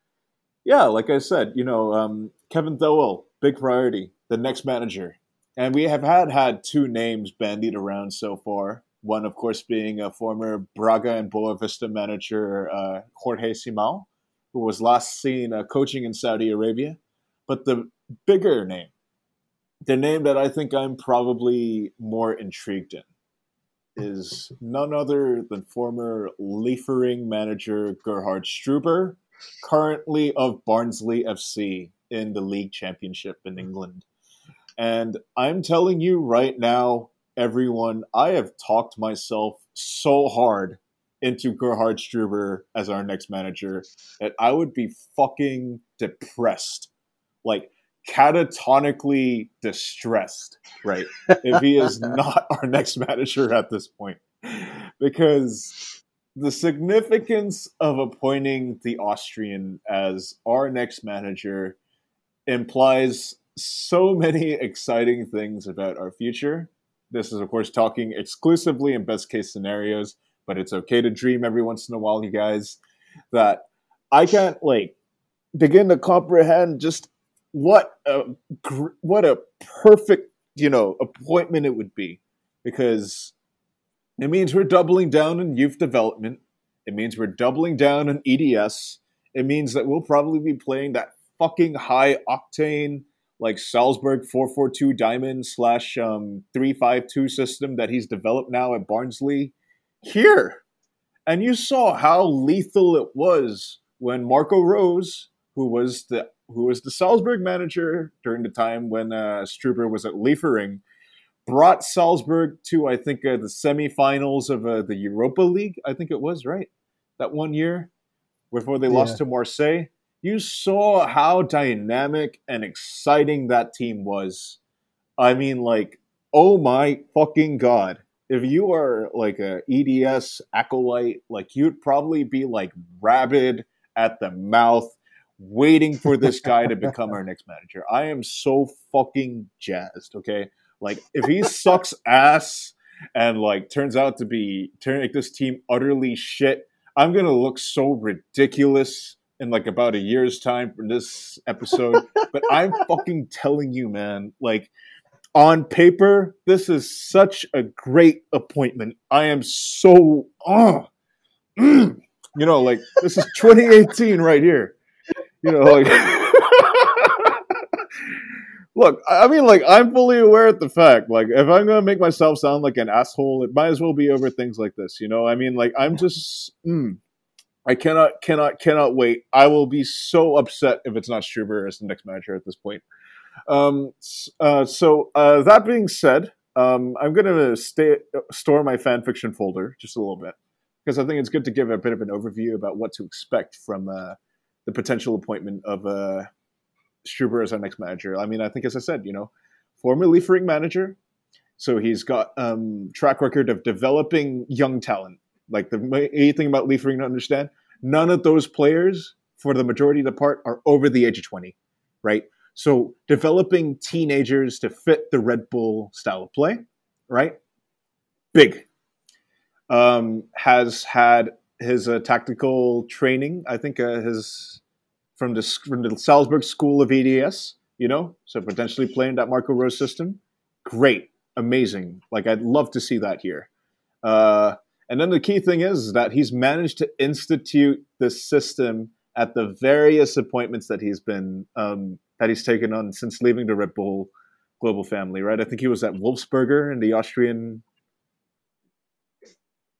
yeah, like I said, you know, um, Kevin Thelwell, big priority, the next manager. And we have had had two names bandied around so far. One, of course, being a former Braga and Boavista manager, uh, Jorge Simão, who was last seen uh, coaching in Saudi Arabia. But the bigger name the name that I think I'm probably more intrigued in is none other than former Liefering manager Gerhard Struber, currently of Barnsley FC in the league championship in England. And I'm telling you right now, everyone, I have talked myself so hard into Gerhard Struber as our next manager that I would be fucking depressed. Like, catatonically distressed, right? [laughs] if he is not our next manager at this point. Because the significance of appointing the Austrian as our next manager implies so many exciting things about our future. This is, of course, talking exclusively in best case scenarios, but it's okay to dream every once in a while, you guys. That I can't like begin to comprehend just what a what a perfect you know appointment it would be because it means we're doubling down on youth development. It means we're doubling down on EDS. It means that we'll probably be playing that fucking high octane like Salzburg 442 Diamond slash um, 352 system that he's developed now at Barnsley here. And you saw how lethal it was when Marco Rose, who was the who was the Salzburg manager during the time when uh, Struber was at Liefering, brought Salzburg to I think uh, the semifinals of uh, the Europa League. I think it was right that one year before they yeah. lost to Marseille. You saw how dynamic and exciting that team was. I mean, like, oh my fucking god! If you are like a EDS acolyte, like you'd probably be like rabid at the mouth waiting for this guy to [laughs] become our next manager. I am so fucking jazzed. Okay, like if he sucks ass and like turns out to be turning like, this team utterly shit, I'm gonna look so ridiculous in like about a year's time for this episode. but [laughs] I'm fucking telling you, man, like on paper, this is such a great appointment. I am so oh, mm, you know, like this is 2018 right here. You know, like [laughs] look, I mean, like I'm fully aware of the fact, like if I'm gonna make myself sound like an asshole, it might as well be over things like this. You know, I mean, like I'm just. Mm, I cannot, cannot, cannot wait. I will be so upset if it's not Struber as the next manager at this point. Um, uh, so uh, that being said, um, I'm going to stay store my fan fiction folder just a little bit because I think it's good to give a bit of an overview about what to expect from uh, the potential appointment of uh, Struber as our next manager. I mean, I think as I said, you know, former Liefering manager, so he's got um, track record of developing young talent. Like the anything about Liefering to understand, none of those players, for the majority of the part, are over the age of twenty, right? So developing teenagers to fit the Red Bull style of play, right? Big. Um, has had his uh, tactical training. I think uh, his from the from the Salzburg School of EDS. You know, so potentially playing that Marco Rose system. Great, amazing. Like I'd love to see that here. Uh, and then the key thing is that he's managed to institute the system at the various appointments that he's been um, that he's taken on since leaving the Red Bull global family. Right? I think he was at Wolfsberger in the Austrian.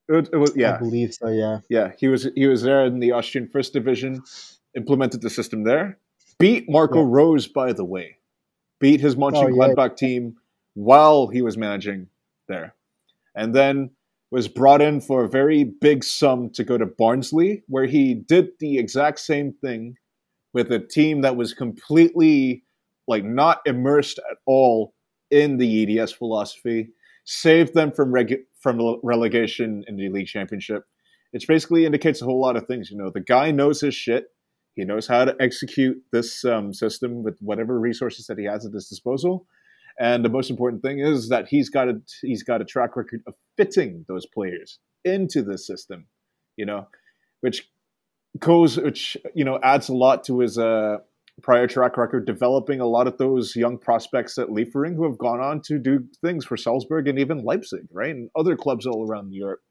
It, it was, yeah, I believe so. Yeah, yeah. He was he was there in the Austrian First Division, implemented the system there. Beat Marco yeah. Rose, by the way, beat his Mönchengladbach oh, yeah. team while he was managing there, and then was brought in for a very big sum to go to Barnsley, where he did the exact same thing with a team that was completely like not immersed at all in the EDS philosophy, saved them from regu- from relegation in the league championship. It basically indicates a whole lot of things. You know, the guy knows his shit. He knows how to execute this um, system with whatever resources that he has at his disposal. And the most important thing is that he's got a he's got a track record of fitting those players into the system, you know, which goes which you know adds a lot to his uh, prior track record, developing a lot of those young prospects at Liefering who have gone on to do things for Salzburg and even Leipzig, right, and other clubs all around Europe.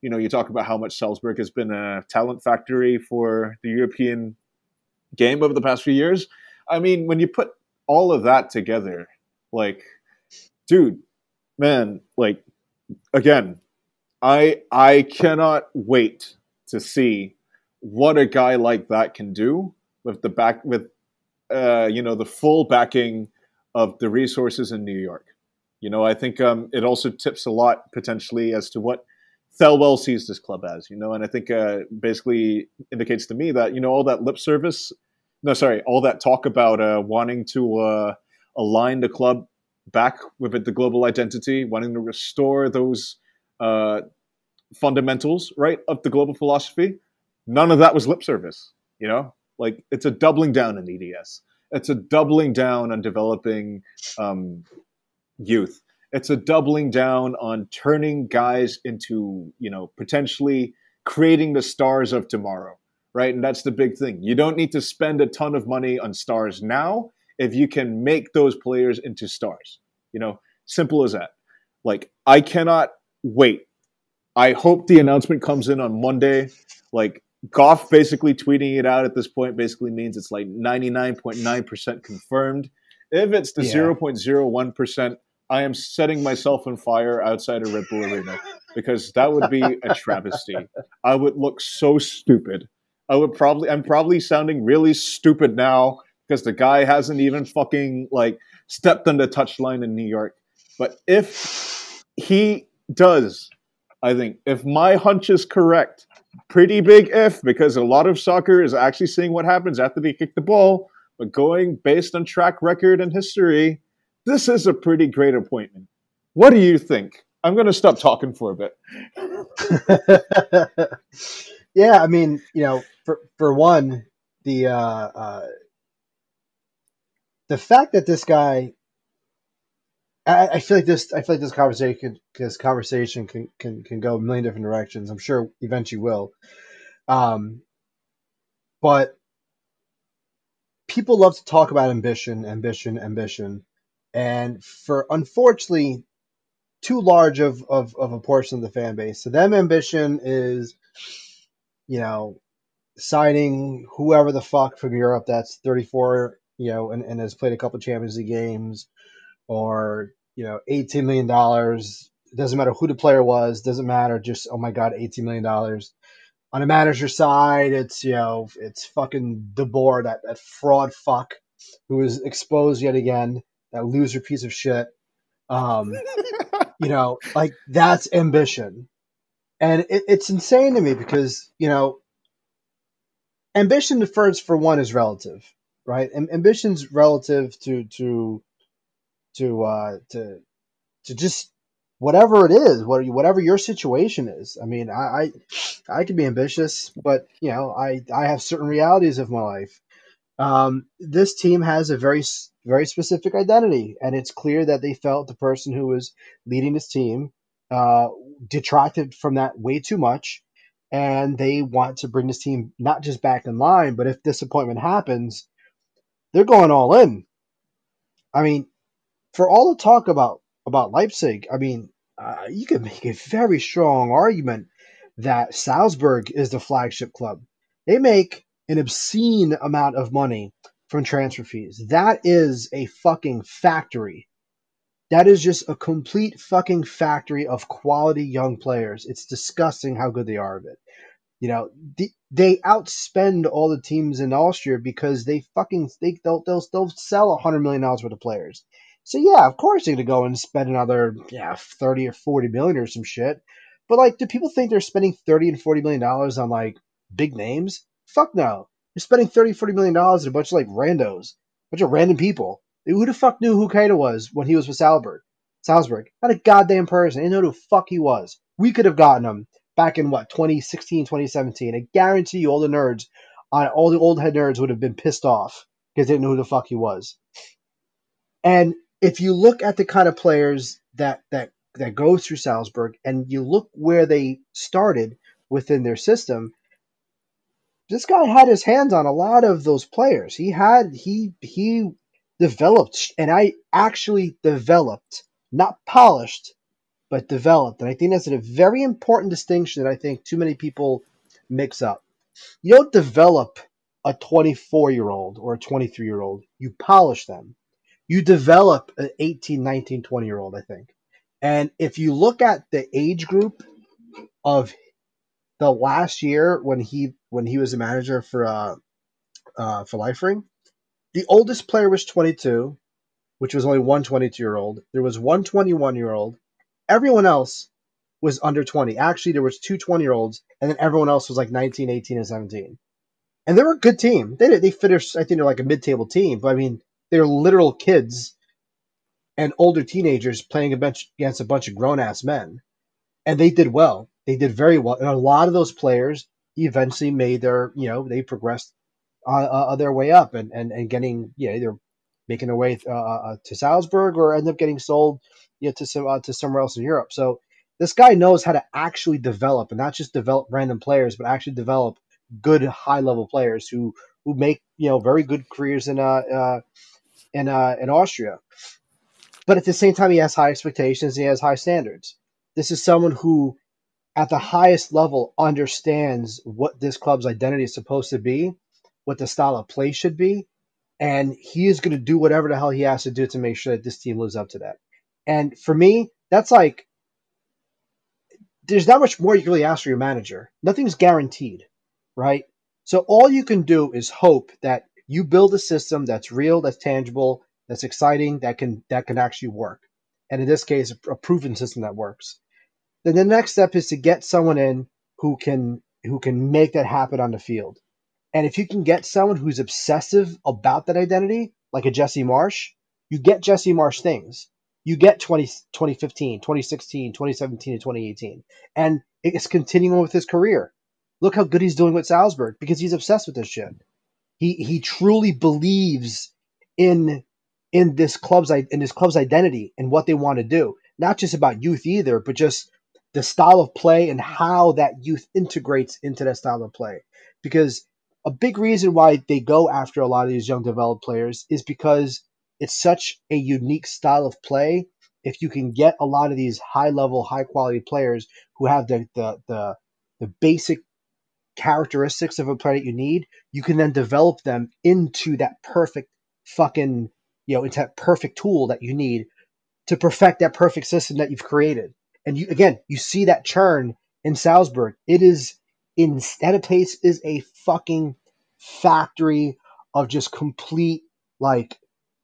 You know, you talk about how much Salzburg has been a talent factory for the European game over the past few years. I mean, when you put all of that together, like, dude, man, like, again, I I cannot wait to see what a guy like that can do with the back with uh, you know the full backing of the resources in New York. You know, I think um, it also tips a lot potentially as to what Thelwell sees this club as. You know, and I think uh, basically indicates to me that you know all that lip service, no, sorry, all that talk about uh, wanting to uh, align the club back with the global identity, wanting to restore those uh, fundamentals, right, of the global philosophy. None of that was lip service, you know. Like it's a doubling down in EDS. It's a doubling down on developing um, youth. It's a doubling down on turning guys into, you know, potentially creating the stars of tomorrow, right? And that's the big thing. You don't need to spend a ton of money on stars now if you can make those players into stars. You know, simple as that. Like I cannot wait. I hope the announcement comes in on Monday. Like Goff basically tweeting it out at this point basically means it's like 99.9% confirmed. If it's the yeah. 0.01%, I am setting myself on fire outside of Red Bull Arena because that would be a travesty. I would look so stupid. I would probably I'm probably sounding really stupid now because the guy hasn't even fucking like stepped on the touchline in New York. But if he does, I think if my hunch is correct, pretty big if because a lot of soccer is actually seeing what happens after they kick the ball. But going based on track record and history, this is a pretty great appointment. What do you think? I'm going to stop talking for a bit. [laughs] yeah, I mean, you know, for for one, the uh, uh, the fact that this guy, I, I, feel like this, I feel like this conversation, this conversation can can can go a million different directions. I'm sure eventually will, um, but people love to talk about ambition, ambition, ambition, and for unfortunately too large of, of, of a portion of the fan base. So them ambition is, you know, signing whoever the fuck from Europe that's 34, you know, and, and has played a couple Champions League games, or you know, 18 million dollars. It Doesn't matter who the player was. Doesn't matter. Just oh my god, 18 million dollars. On a manager side, it's you know, it's fucking De Boer, that that fraud fuck, who is exposed yet again. That loser piece of shit. Um, [laughs] you know, like that's ambition. And it, it's insane to me because, you know, ambition first for one is relative, right? Ambition's relative to to to uh to to just whatever it is, whatever your situation is. I mean, I, I I can be ambitious, but you know, I I have certain realities of my life. Um, this team has a very very specific identity, and it's clear that they felt the person who was leading this team uh, detracted from that way too much, and they want to bring this team not just back in line, but if disappointment happens, they're going all in. I mean, for all the talk about about Leipzig, I mean, uh, you can make a very strong argument that Salzburg is the flagship club. They make an obscene amount of money from transfer fees. That is a fucking factory. That is just a complete fucking factory of quality young players. It's disgusting how good they are of it. You know, the, they outspend all the teams in Austria because they fucking they they'll they'll, they'll sell a hundred million dollars worth of players. So yeah, of course they're gonna go and spend another yeah thirty or forty million or some shit. But like, do people think they're spending thirty and forty million dollars on like big names? Fuck no. You're spending 30, 40 million dollars on a bunch of like randos, a bunch of random people. Who the fuck knew who Keita was when he was with Salzburg? Salzburg. Not a goddamn person. They didn't know who the fuck he was. We could have gotten him back in what 2016, 2017. I guarantee you, all the nerds, uh, all the old head nerds would have been pissed off because they didn't know who the fuck he was. And if you look at the kind of players that that that go through Salzburg, and you look where they started within their system, this guy had his hands on a lot of those players. He had he he developed, and I actually developed, not polished, but developed. And I think that's a very important distinction that I think too many people mix up. You don't develop a 24 year old or a 23 year old. You polish them. You develop an 18, 19, 20 year old, I think. And if you look at the age group of the last year when he when he was a manager for uh, uh, for Liefering, the oldest player was 22, which was only one 22 year old. There was one 21 year old. Everyone else was under 20. Actually, there was two 20 year olds, and then everyone else was like 19, 18, and 17. And they were a good team. They they finished. I think they're like a mid table team, but I mean they're literal kids and older teenagers playing a bunch against a bunch of grown ass men, and they did well. They did very well, and a lot of those players eventually made their, you know, they progressed uh, uh, their way up and, and, and getting, you know, either making their way uh, uh, uh, to Salzburg or end up getting sold, you know, to some uh, to somewhere else in Europe. So this guy knows how to actually develop and not just develop random players, but actually develop good high level players who who make you know very good careers in uh, uh in uh, in Austria. But at the same time, he has high expectations. He has high standards. This is someone who, at the highest level, understands what this club's identity is supposed to be, what the style of play should be, and he is going to do whatever the hell he has to do to make sure that this team lives up to that. And for me, that's like there's not much more you can really ask for your manager. Nothing's guaranteed, right? So all you can do is hope that you build a system that's real, that's tangible, that's exciting, that can that can actually work. And in this case, a proven system that works. Then the next step is to get someone in who can who can make that happen on the field. And if you can get someone who's obsessive about that identity, like a Jesse Marsch, you get Jesse Marsch things. You get 20, 2015, 2016, 2017, and 2018. And it's continuing with his career. Look how good he's doing with Salzburg because he's obsessed with this shit. He he truly believes in in this club's in this club's identity and what they want to do. Not just about youth either, but just the style of play and how that youth integrates into that style of play. Because a big reason why they go after a lot of these young developed players is because it's such a unique style of play. If you can get a lot of these high level, high quality players who have the the the, the basic characteristics of a player that you need, you can then develop them into that perfect fucking you know into that perfect tool that you need to perfect that perfect system that you've created. And you again, you see that churn in Salzburg. It is in pace is a fucking factory of just complete like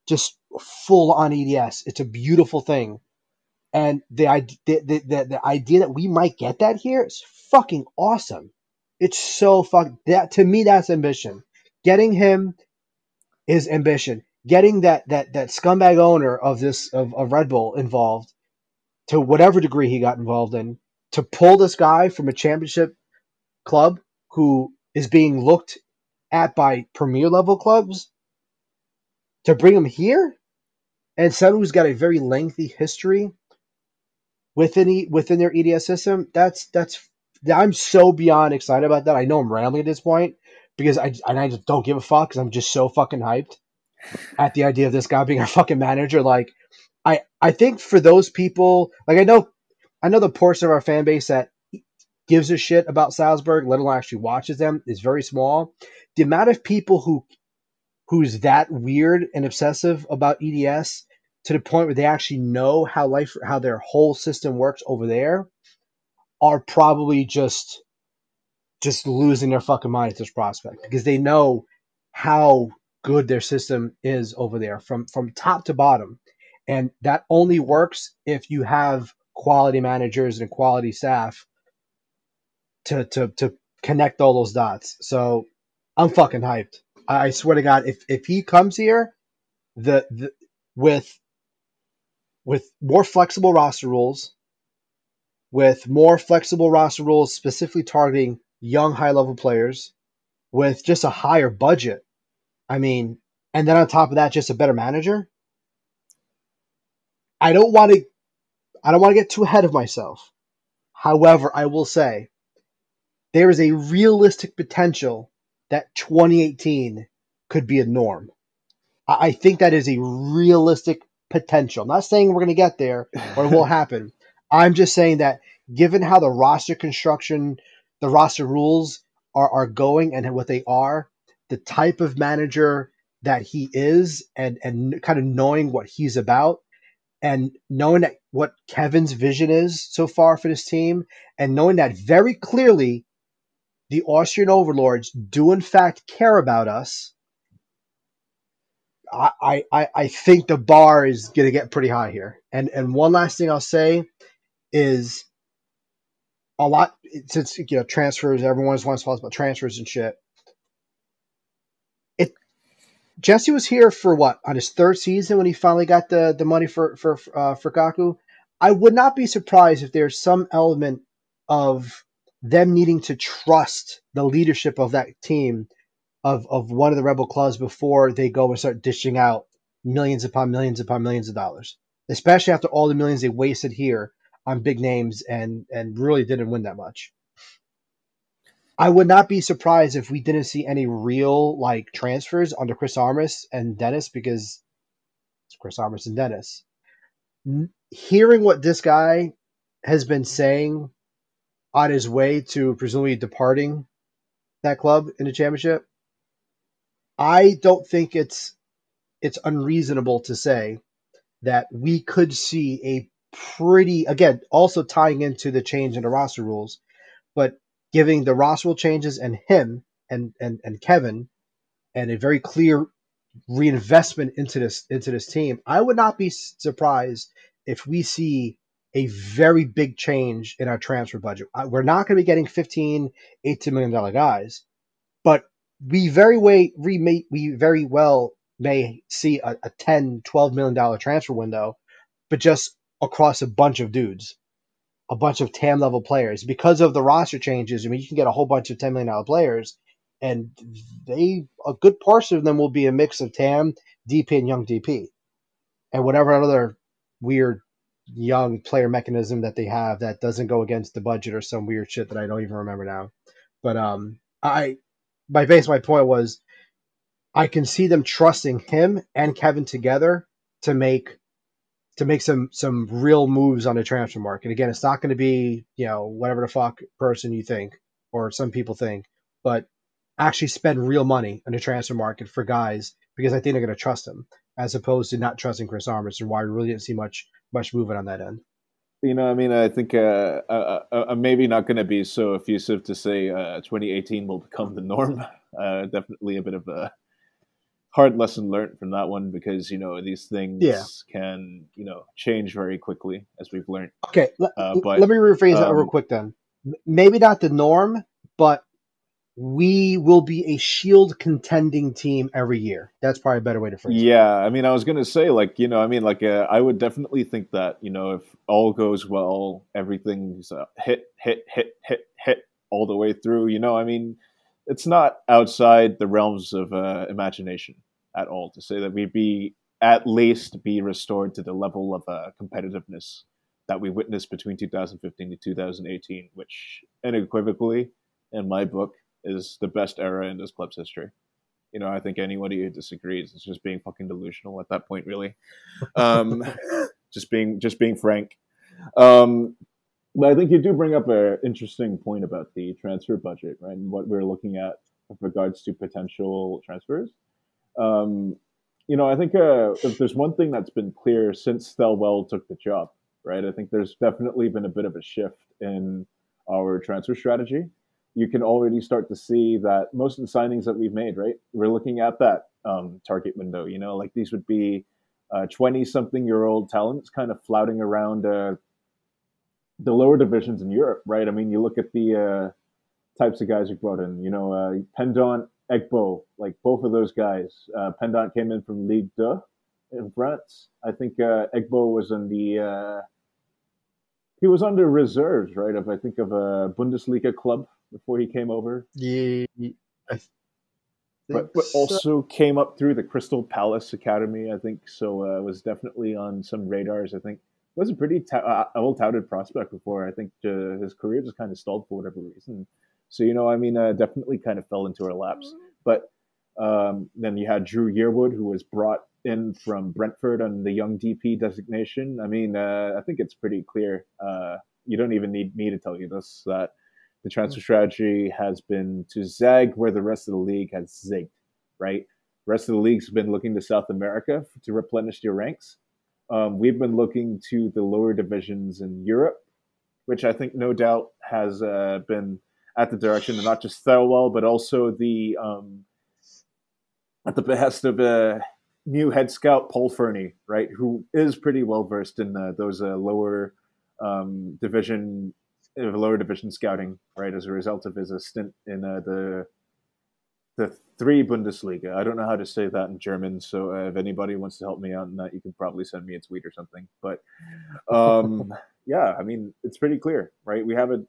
just full on EDS. It's a beautiful thing. And the, the, the, the, idea that we might get that here is fucking awesome. It's so fuck that to me that's ambition. Getting him is ambition. Getting that that that scumbag owner of this of, of Red Bull involved to whatever degree he got involved in to pull this guy from a championship club who is being looked at by premier level clubs to bring him here and someone who's got a very lengthy history within e- within their EDS system that's that's I'm so beyond excited about that. I know I'm rambling at this point because I and I just don't give a fuck because I'm just so fucking hyped at the idea of this guy being our fucking manager. Like I I think for those people like I know I know the portion of our fan base that gives a shit about Salzburg, let alone actually watches them, is very small. The amount of people who who's that weird and obsessive about EDS to the point where they actually know how life how their whole system works over there are probably just just losing their fucking mind at this prospect because they know how good their system is over there from from top to bottom and that only works if you have quality managers and quality staff to to to connect all those dots. So I'm fucking hyped. I swear to God, if if he comes here, the, the with with more flexible roster rules, with more flexible roster rules specifically targeting young high level players, with just a higher budget. I mean, and then on top of that, just a better manager. I don't want to I don't want to get too ahead of myself. However, I will say there is a realistic potential that 2018 could be a norm. I think that is a realistic potential. I'm not saying we're going to get there or it will [laughs] happen. I'm just saying that given how the roster construction, the roster rules are, are going and what they are, the type of manager that he is and, and kind of knowing what he's about and knowing that what Kevin's vision is so far for this team and knowing that very clearly the Austrian overlords do in fact care about us, I, I, I think the bar is going to get pretty high here. And and one last thing I'll say is a lot since you know transfers. Everyone wants about transfers and shit. It Jesse was here for what on his third season when he finally got the the money for for uh, for Kaku. I would not be surprised if there's some element of them needing to trust the leadership of that team of, of one of the Red Bull clubs before they go and start dishing out millions upon millions upon millions of dollars especially after all the millions they wasted here on big names and and really didn't win that much i would not be surprised if we didn't see any real like transfers under chris Armas and Denis because Chris Armas and Denis. Hearing what this guy has been saying on his way to presumably departing that club in the championship, I don't think it's it's unreasonable to say that we could see a pretty again also tying into the change in the roster rules, but giving the roster rule changes and him and and and Kevin and a very clear reinvestment into this into this team, I would not be surprised if we see a very big change in our transfer budget. We're not going to be getting 15, 18 million dollar guys, but we very way we may, we very well may see a, a 10, 12 million dollar transfer window, but just across a bunch of dudes, a bunch of TAM level players because of the roster changes. I mean, you can get a whole bunch of 10 million dollar players and they a good portion of them will be a mix of TAM, DP, and young DP, and whatever other weird young player mechanism that they have that doesn't go against the budget or some weird shit that I don't even remember now. But um, I my base my point was I can see them trusting him and Kevin together to make to make some some real moves on the transfer market. Again, it's not going to be you know whatever the fuck person you think or some people think, but actually spend real money on the transfer market for guys because I think they're going to trust him as opposed to not trusting Chris Armas and why we really didn't see much much movement on that end. You know, I mean, I think uh, uh, uh, maybe not going to be so effusive to say uh, 2018 will become the norm. [laughs] Uh, definitely a bit of a hard lesson learned from that one because you know these things yeah. can you know change very quickly as we've learned. Okay, uh, but, let me rephrase um, that real quick then. Maybe not the norm, but we will be a shield contending team every year. That's probably a better way to phrase it. Yeah, I mean, I was gonna say like you know, I mean, like uh, I would definitely think that you know if all goes well, everything's uh, hit, hit, hit, hit, hit all the way through. You know, I mean, it's not outside the realms of uh, imagination at all to say that we'd be at least be restored to the level of uh, competitiveness that we witnessed between 2015 to 2018, which unequivocally, in my book, is the best era in this club's history. You know, I think anybody who disagrees is just being fucking delusional at that point, really. Um, [laughs] just being just being frank. Um, but I think you do bring up an interesting point about the transfer budget, right? And what we're looking at with regards to potential transfers. Um, you know, I think uh, if there's one thing that's been clear since Thelwell took the job, right? I think there's definitely been a bit of a shift in our transfer strategy you can already start to see that most of the signings that we've made, right? We're looking at that um, target window. You know, like these would be twenty-something-year-old talents kind of flouting around uh, the lower divisions in Europe, right? I mean, you look at the uh, types of guys we brought in. You know, uh, Pendant, Egbo, like both of those guys. Uh, Pendant came in from Ligue 2 in France. I think uh, Egbo was in the uh, he was under reserves, right? Of I think of a Bundesliga club before he came over. Yeah, but, but also came up through the Crystal Palace Academy, I think. So uh, was definitely on some radars. I think was a pretty ta- uh, well touted prospect before. I think uh, his career just kind of stalled for whatever reason. So you know, I mean, uh, definitely kind of fell into our laps. But um, then you had Dru Yearwood, who was brought in from Brentford on the young DP designation. I mean, uh, I think it's pretty clear. Uh, you don't even need me to tell you this that the transfer strategy has been to zag where the rest of the league has zigged, right? The rest of the league's been looking to South America to replenish their ranks. Um, we've been looking to the lower divisions in Europe, which I think no doubt has uh, been at the direction of not just Thelwell, but also the um, at the behest of a new head scout Paul Fernie, right, who is pretty well versed in uh, those uh, lower um, division lower division scouting, right, as a result of his stint in uh, the the three Bundesliga. I don't know how to say that in German, so uh, if anybody wants to help me out on that, you can probably send me a tweet or something. But um, [laughs] yeah, I mean, it's pretty clear, right? We have a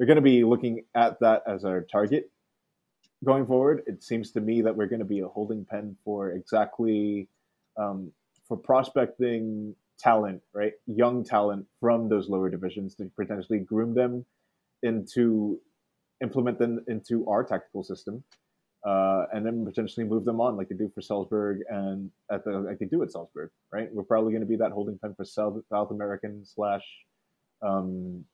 we're going to be looking at that as our target going forward. It seems to me that we're going to be a holding pen for exactly um, for prospecting talent, right? Young talent from those lower divisions to potentially groom them into implement them into our tactical system. uh, and then potentially move them on like they do for Salzburg and at the like they do at Salzburg, right? We're probably going to be that holding pen for South South American slash um,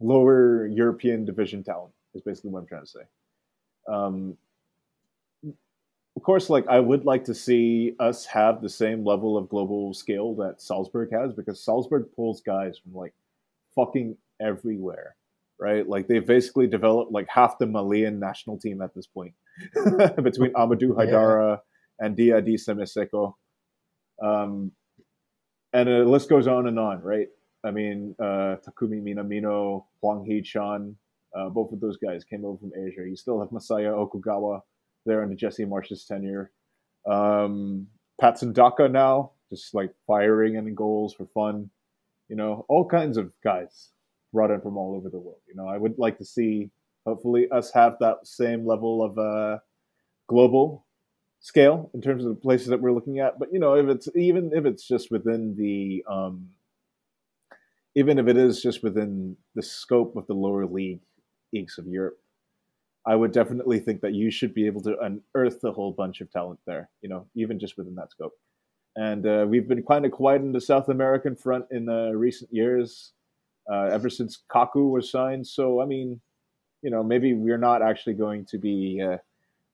lower European division talent. Is basically what I'm trying to say. Um, of course, like I would like to see us have the same level of global scale that Salzburg has because Salzburg pulls guys from like fucking everywhere, right? Like they've basically developed like half the Malian national team at this point [laughs] between [laughs] Amadou Haidara yeah. and Diadie Samassékou. Um, and the list goes on and on, right? I mean, uh, Takumi Minamino, Hwang Hee-chan, uh, both of those guys came over from Asia. You still have Masaya Okugawa there under Jesse Marsch's tenure. Um, Patson Daka now, just like firing and goals for fun. You know, all kinds of guys brought in from all over the world. You know, I would like to see, hopefully, us have that same level of uh, global scale in terms of the places that we're looking at. But you know, if it's even if it's just within the um, even if it is just within the scope of the lower league leagues of Europe, I would definitely think that you should be able to unearth a whole bunch of talent there, you know, even just within that scope. And uh, we've been kind of quiet in the South American front in the recent years, uh, ever since Kaku was signed. So, I mean, you know, maybe we're not actually going to be uh,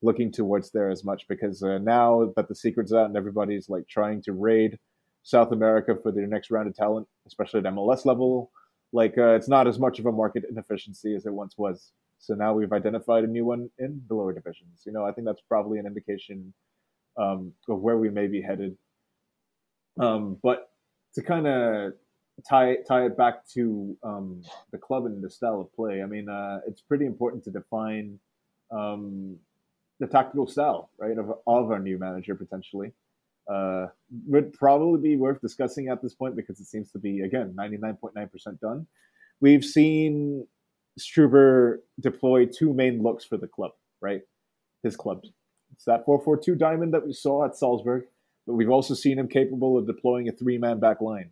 looking towards there as much because uh, now that the secret's out and everybody's like trying to raid South America for their next round of talent, especially at MLS level, like uh, it's not as much of a market inefficiency as it once was. So now we've identified a new one in the lower divisions. You know, I think that's probably an indication um, of where we may be headed. Um, but to kind of tie tie it back to um, the club and the style of play, I mean, uh, it's pretty important to define um, the tactical style, right, of, of our new manager potentially. Uh, would probably be worth discussing at this point because it seems to be again 99.9% done. We've seen Struber deploy two main looks for the club, right? His clubs. It's that 4-4-2 diamond that we saw at Salzburg, but we've also seen him capable of deploying a three-man back line.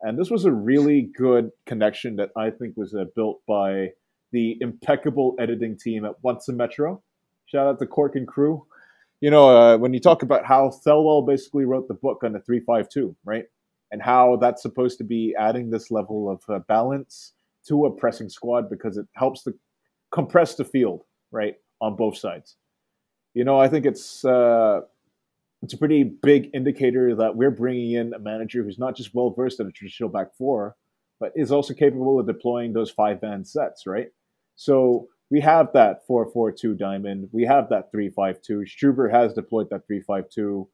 And this was a really good connection that I think was uh, built by the impeccable editing team at Once a Metro. Shout out to Cork and crew. You know, uh, when you talk about how Thelwell basically wrote the book on the 352, right? And how that's supposed to be adding this level of uh, balance to a pressing squad because it helps to compress the field, right, on both sides. You know, I think it's uh, it's a pretty big indicator that we're bringing in a manager who's not just well versed at a traditional back four, but is also capable of deploying those five man sets, right? So we have that four four two diamond, we have that three five two. Struber has deployed that three five two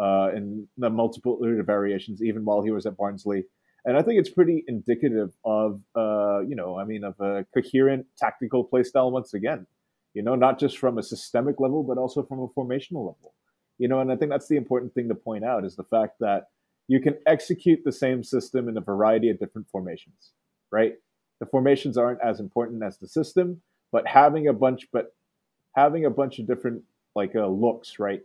uh, in the multiple variations, even while he was at Barnsley and I think it's pretty indicative of, uh, you know, I mean, of a coherent tactical play style once again. You know, not just from a systemic level, but also from a formational level. You know, and I think that's the important thing to point out is the fact that you can execute the same system in a variety of different formations, right? The formations aren't as important as the system, but having a bunch, but having a bunch of different like uh, looks, right,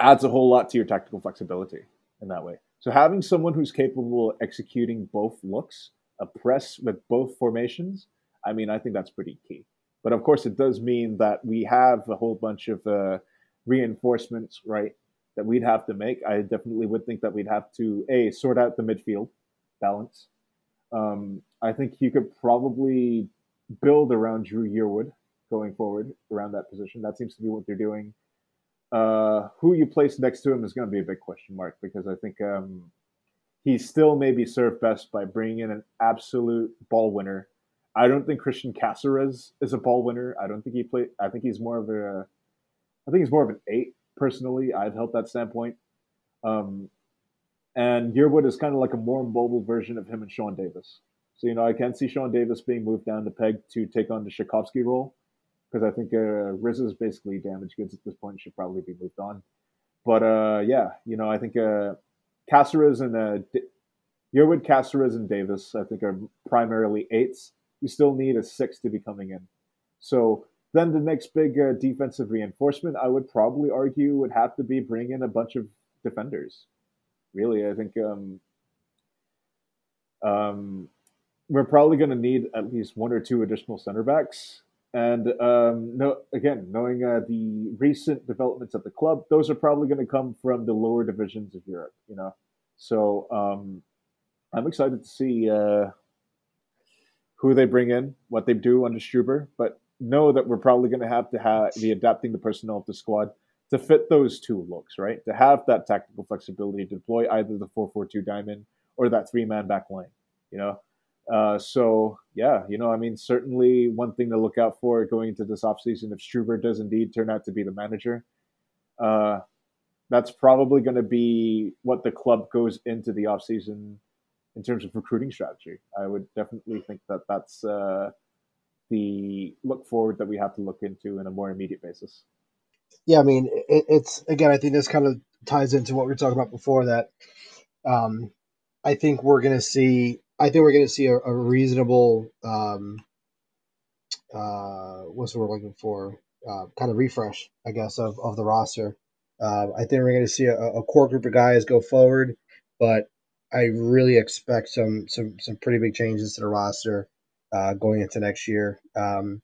adds a whole lot to your tactical flexibility in that way. So having someone who's capable of executing both looks, a press with both formations, I mean, I think that's pretty key. But of course, it does mean that we have a whole bunch of uh, reinforcements, right? That we'd have to make. I definitely would think that we'd have to a sort out the midfield balance. Um, I think you could probably build around Dru Yearwood going forward around that position. That seems to be what they're doing uh, who you place next to him is going to be a big question mark because I think um, he still may be served best by bringing in an absolute ball winner. I don't think Cristian Cásseres is a ball winner. I don't think he played. I think he's more of a. I think he's more of an eight personally. I've held that standpoint. Um, and Yearwood is kind of like a more mobile version of him and Sean Davis. So you know, I can see Sean Davis being moved down the peg to take on the Rzatkowski role because I think uh, Riz is basically damaged goods at this point. Should probably be moved on. But uh, yeah, you know, I think uh, Cásseres and uh, D- Cásseres, and Davis, I think, are primarily eights. You still need a six to be coming in. So then the next big uh, defensive reinforcement, I would probably argue, would have to be bring in a bunch of defenders. Really, I think um, um, we're probably going to need at least one or two additional center backs And um, no, again, knowing uh, the recent developments at the club, those are probably going to come from the lower divisions of Europe. You know, so um, I'm excited to see uh, who they bring in, what they do under Struber, but know that we're probably going to have to have be adapting the personnel of the squad to fit those two looks, right? To have that tactical flexibility to deploy either the four-four-two diamond or that three-man back line. You know, uh, so yeah, you know, I mean, certainly one thing to look out for going into this offseason if Struber does indeed turn out to be the manager. Uh, that's probably going to be what the club goes into the offseason in terms of recruiting strategy. I would definitely think that that's uh, the look forward that we have to look into in a more immediate basis. Yeah, I mean, it, it's again, I think this kind of ties into what we were talking about before that. Um, I think we're going to see I think we're going to see a, a reasonable, um, uh, what's we're looking for? Uh, kind of refresh, I guess, of, of the roster. Uh, I think we're going to see a, a, core group of guys go forward, but I really expect some some some pretty big changes to the roster uh, going into next year. Um,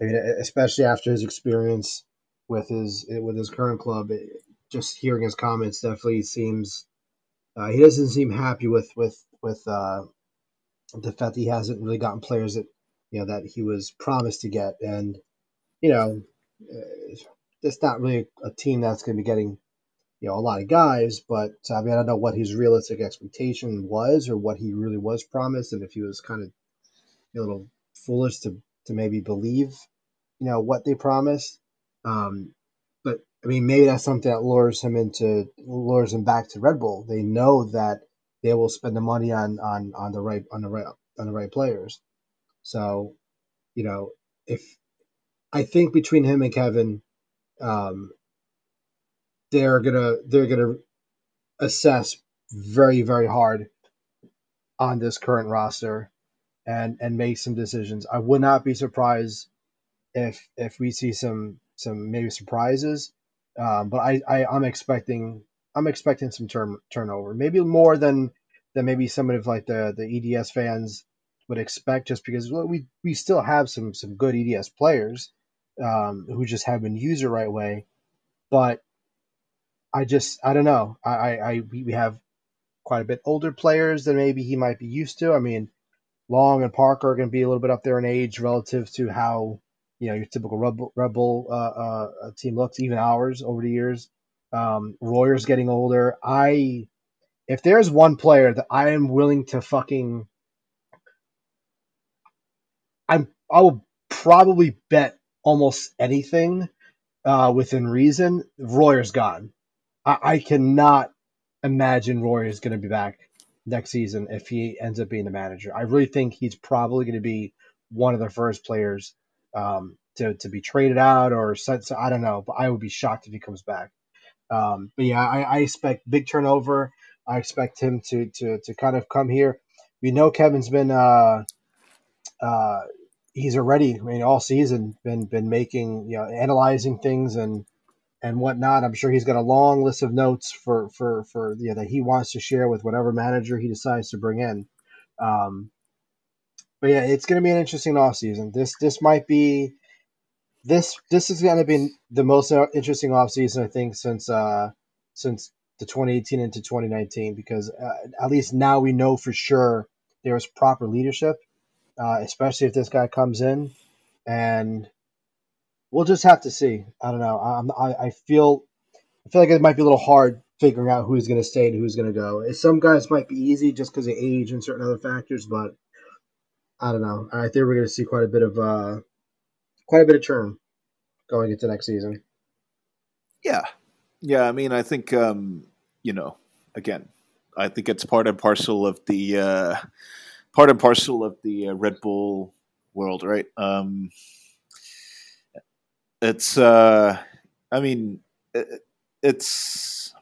I mean, especially after his experience with his with his current club, it, just hearing his comments definitely seems uh, he doesn't seem happy with with with uh, the fact that he hasn't really gotten players that you know that he was promised to get, and you know, uh, it's not really a team that's going to be getting you know a lot of guys. But I mean, I don't know what his realistic expectation was, or what he really was promised, and if he was kind of a little foolish to to maybe believe you know what they promised. Um, but I mean, maybe that's something that lures him into lures him back to Red Bull. They know that they will spend the money on on on the right on the right on the right players. So, you know, if I think between him and Kevin, um, they're gonna they're gonna assess very very hard on this current roster and and make some decisions. I would not be surprised if if we see some some maybe surprises, um, but I, I I'm expecting I'm expecting some turn turnover, maybe more than than maybe some of like the the EDS fans would expect, just because well, we we still have some some good EDS players um, who just haven't used the right way, but I just I don't know. I I, I we have quite a bit older players than maybe he might be used to. I mean, Long and Parker are going to be a little bit up there in age relative to how you know your typical Red Bull uh, uh, team looks, even ours over the years. Um, Royer's getting older. I, if there's one player that I am willing to fucking, I'm, I will probably bet almost anything uh, within reason. Royer's gone. I, I cannot imagine Royer's going to be back next season if he ends up being the manager. I really think he's probably going to be one of the first players um, to, to be traded out or sent. So I don't know, but I would be shocked if he comes back. Um, but yeah, I, I, expect big turnover. I expect him to to to kind of come here. We know Kevin's been uh, uh, he's already I mean all season been been making you know analyzing things and and whatnot. I'm sure he's got a long list of notes for for for you know, that he wants to share with whatever manager he decides to bring in. Um, but yeah, it's going to be an interesting off season. This this might be this this is going to be the most interesting offseason I think since uh since the 2018 into 2019 because uh, at least now we know for sure there's proper leadership, uh, especially if this guy comes in, and we'll just have to see. I don't know. I'm, I I feel I feel like it might be a little hard figuring out who's going to stay and who's going to go. Some guys might be easy just because of age and certain other factors, but I don't know. I think we're going to see quite a bit of uh, quite a bit of churn going into next season. Yeah, yeah. I mean, I think um, you know, again, I think it's part and parcel of the uh, part and parcel of the uh, Red Bull world, right? Um, it's, uh, I mean, it, it's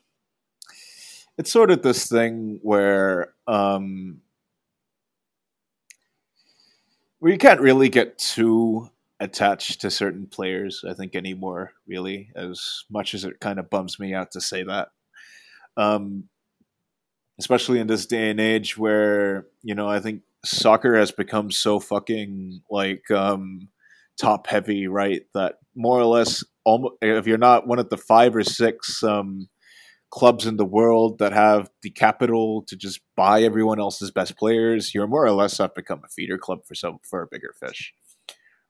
it's sort of this thing where um, where you can't really get too attached to certain players, I think, anymore, really, as much as it kind of bums me out to say that. Um, especially in this day and age where, you know, I think soccer has become so fucking like um, top heavy, right? That more or less, almost, if you're not one of the five or six um, clubs in the world that have the capital to just buy everyone else's best players, you're more or less have become a feeder club for some for a bigger fish.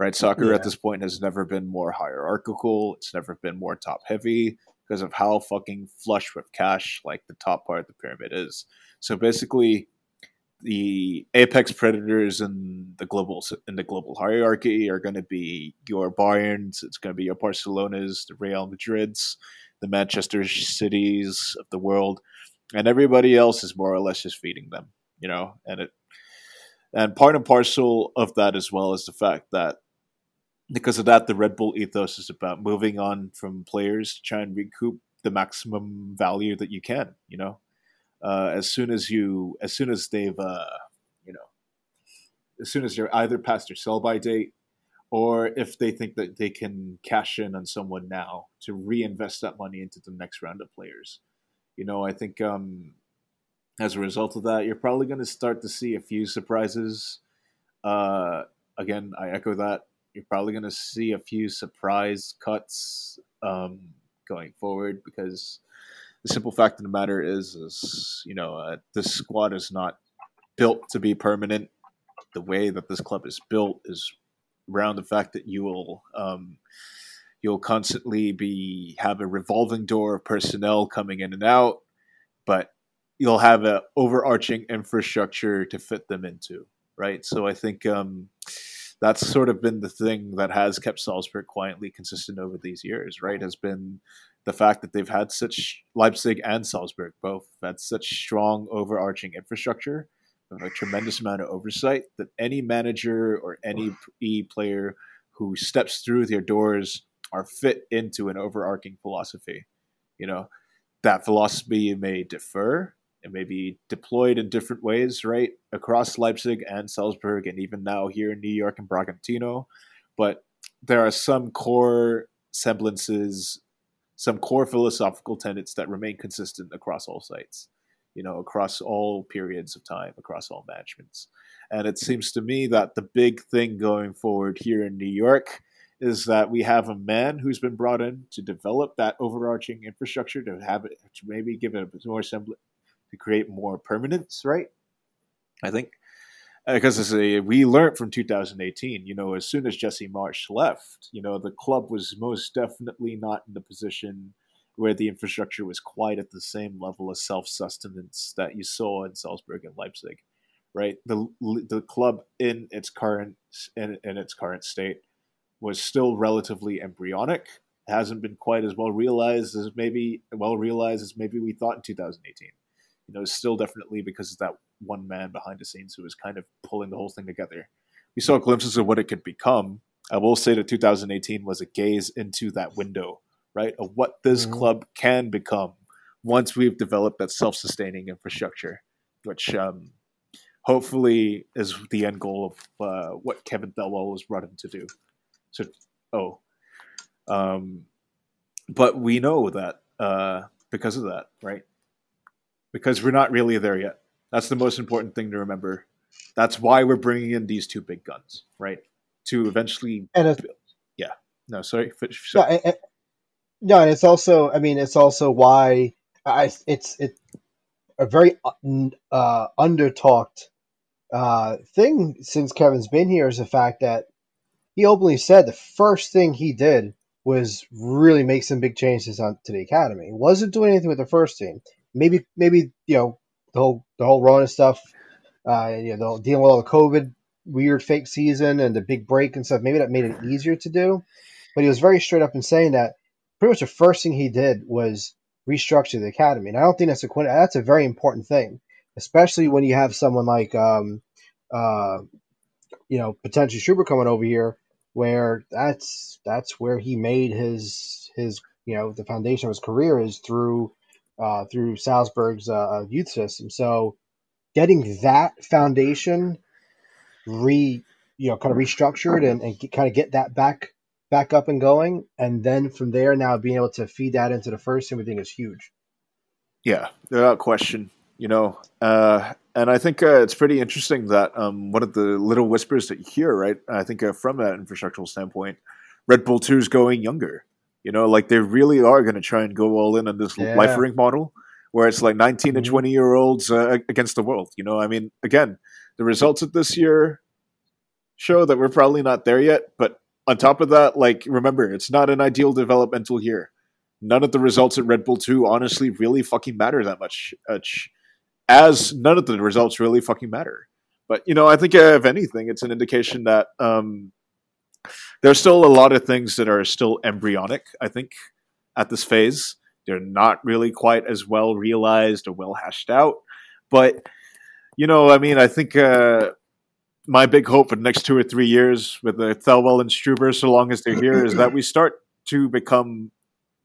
Right? Soccer yeah. at this point has never been more hierarchical. It's never been more top heavy because of how fucking flush with cash like the top part of the pyramid is. So basically, the apex predators in the global in the global hierarchy are going to be your Bayerns, it's going to be your Barcelonas, the Real Madrids, the Manchester Cities of the world, and everybody else is more or less just feeding them, you know. And it and part and parcel of that as well is the fact that because of that, the Red Bull ethos is about moving on from players to try and recoup the maximum value that you can, you know uh, as soon as you as soon as they've uh, you know as soon as you're either past your sell by date or if they think that they can cash in on someone now to reinvest that money into the next round of players. You know, I think um, as a result of that, you're probably going to start to see a few surprises. Uh, again, I echo that. You're probably going to see a few surprise cuts um, going forward because the simple fact of the matter is, is you know, uh, this squad is not built to be permanent. The way that this club is built is around the fact that you will um, you'll constantly be have a revolving door of personnel coming in and out, but you'll have an overarching infrastructure to fit them into, right? So I think um, that's sort of been the thing that has kept Salzburg quietly consistent over these years, right? Has been the fact that they've had such Leipzig and Salzburg both had such strong overarching infrastructure a tremendous amount of oversight that any manager or any e player who steps through their doors are fit into an overarching philosophy. You know, that philosophy may differ, it may be deployed in different ways, right, across Leipzig and Salzburg, and even now here in New York and Bragantino. But there are some core semblances some core philosophical tenets that remain consistent across all sites, you know, across all periods of time, across all managements. And it seems to me that the big thing going forward here in New York is that we have a man who's been brought in to develop that overarching infrastructure to have it to maybe give it a more semblance to create more permanence, right? I think because uh, we learned from 2018, you know, as soon as Jesse Marsch left, you know, the club was most definitely not in the position where the infrastructure was quite at the same level of self-sustenance that you saw in Salzburg and Leipzig, right? The the club in its current in, in its current state was still relatively embryonic. hasn't been quite as well realized as maybe well realized as maybe we thought in 2018. You know, still definitely because of that one man behind the scenes who was kind of pulling the whole thing together. We saw glimpses of what it could become. I will say that 2018 was a gaze into that window, right, of what this mm-hmm. club can become once we've developed that self-sustaining infrastructure, which um, hopefully is the end goal of uh, what Kevin Thelwell was brought in to do. So, oh, um, but we know that uh, because of that, right? Because we're not really there yet. That's the most important thing to remember. That's why we're bringing in these two big guns, right? To eventually, and yeah, no, sorry. No, and, no, and it's also, I mean, it's also why I it's it a very uh, under talked uh, thing since Kevin's been here is the fact that he openly said the first thing he did was really make some big changes on to the academy. He wasn't doing anything with the first team. Maybe maybe you know the whole the whole Rona stuff, uh, you know, dealing with all the COVID weird fake season and the big break and stuff. Maybe that made it easier to do. But he was very straight up in saying that pretty much the first thing he did was restructure the academy. And I don't think that's a that's a very important thing, especially when you have someone like um, uh, you know, potentially Schubert coming over here, where that's that's where he made his his you know the foundation of his career is through uh, through Salzburg's uh, uh, youth system. So getting that foundation re you know kind of restructured and, and kind of get that back back up and going and then from there now being able to feed that into the first team we think is huge yeah without question you know uh And I think uh, it's pretty interesting that um, one of the little whispers that you hear, right? I think uh, from that infrastructural standpoint, Red Bull 2 is going younger. You know, like they really are going to try and go all in on this yeah. Liefering model where it's like 19 mm-hmm. and 20 year olds uh, against the world. You know, I mean, again, the results of this year show that we're probably not there yet. But on top of that, like, remember, it's not an ideal developmental year. None of the results at Red Bull 2 honestly really fucking matter that much. As none of the results really fucking matter. But, you know, I think uh, if anything, it's an indication that um, there's still a lot of things that are still embryonic, I think, at this phase. They're not really quite as well realized or well hashed out. But, you know, I mean, I think uh, my big hope for the next two or three years with the Thelwell and Struber, so long as they're here, is that we start to become,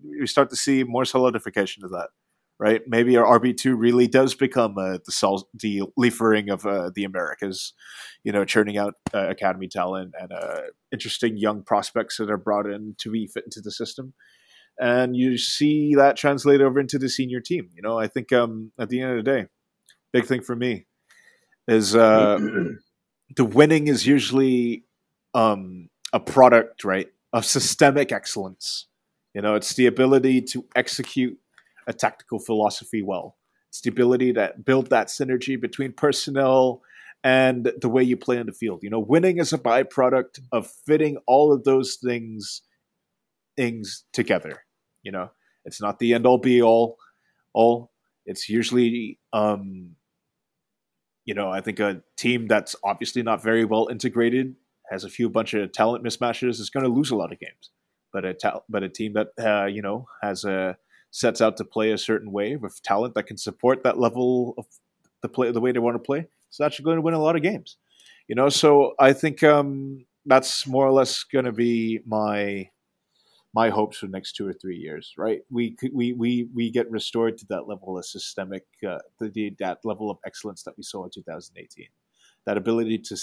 we start to see more solidification of that, right? Maybe our RB two really does become uh, the sol- the Liefering of uh, the Americas, you know, churning out uh, academy talent and uh, interesting young prospects that are brought in to be fit into the system. And you see that translate over into the senior team. You know, I think um, at the end of the day, big thing for me is uh, [clears throat] the winning is usually um, a product, right, of systemic excellence. You know, it's the ability to execute a tactical philosophy well. It's the ability to build that synergy between personnel and the way you play on the field. You know, winning is a byproduct of fitting all of those things things together. You know, it's not the end all be all. All it's usually um, you know, I think a team that's obviously not very well integrated has a few bunch of talent mismatches is going to lose a lot of games. But a ta- but a team that uh, you know has a sets out to play a certain way with talent that can support that level of the play the way they want to play, it's actually going to win a lot of games. You know, so I think um, that's more or less going to be my my hopes for the next two or three years, right? We we we we get restored to that level of systemic, uh, the, that level of excellence that we saw in 2018. That ability to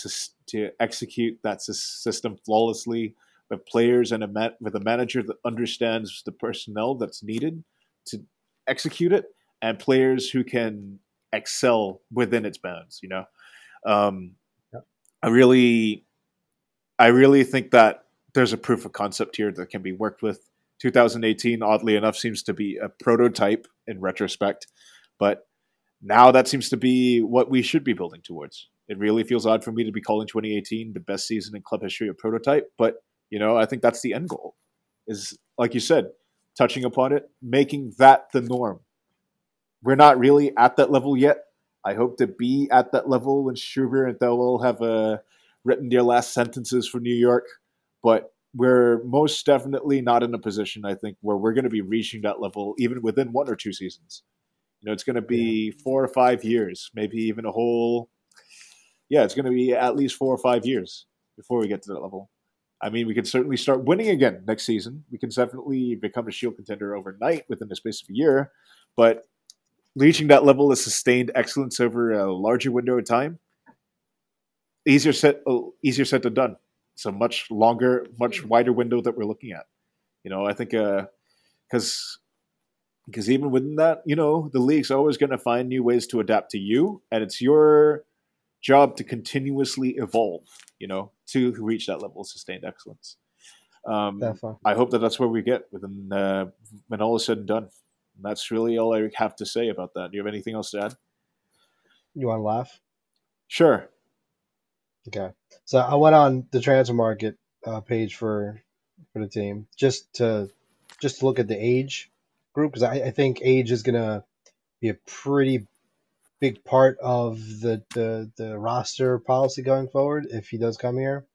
to execute that system flawlessly with players and a with a manager that understands the personnel that's needed to execute it, and players who can excel within its bounds. You know, um, yeah. I really, I really think that there's a proof of concept here that can be worked with. 2018, oddly enough, seems to be a prototype in retrospect, but now that seems to be what we should be building towards. It really feels odd for me to be calling 2018 the best season in club history of prototype, but you know, I think that's the end goal. Is like you said, touching upon it, making that the norm. We're not really at that level yet. I hope to be at that level when Struber and Thelwell have uh, written their last sentences for New York but we're most definitely not in a position, I think, where we're going to be reaching that level even within one or two seasons. You know, it's going to be four or five years, maybe even a whole. Yeah, it's going to be at least four or five years before we get to that level. I mean, we can certainly start winning again next season. We can definitely become a Shield contender overnight within the space of a year, but reaching that level of sustained excellence over a larger window of time, easier said, oh, easier said than done it's a much longer, much wider window that we're looking at. You know, I think because uh, because even within that, you know, the league's always going to find new ways to adapt to you, and it's your job to continuously evolve. You know, to reach that level of sustained excellence. Um, I hope that that's where we get within uh, when all is said and done. And that's really all I have to say about that. Do you have anything else to add? You want to laugh? Sure. Okay. So I went on the transfer market uh, page for for the team just to just to look at the age group because I, I think age is gonna be a pretty big part of the, the the roster policy going forward if he does come here.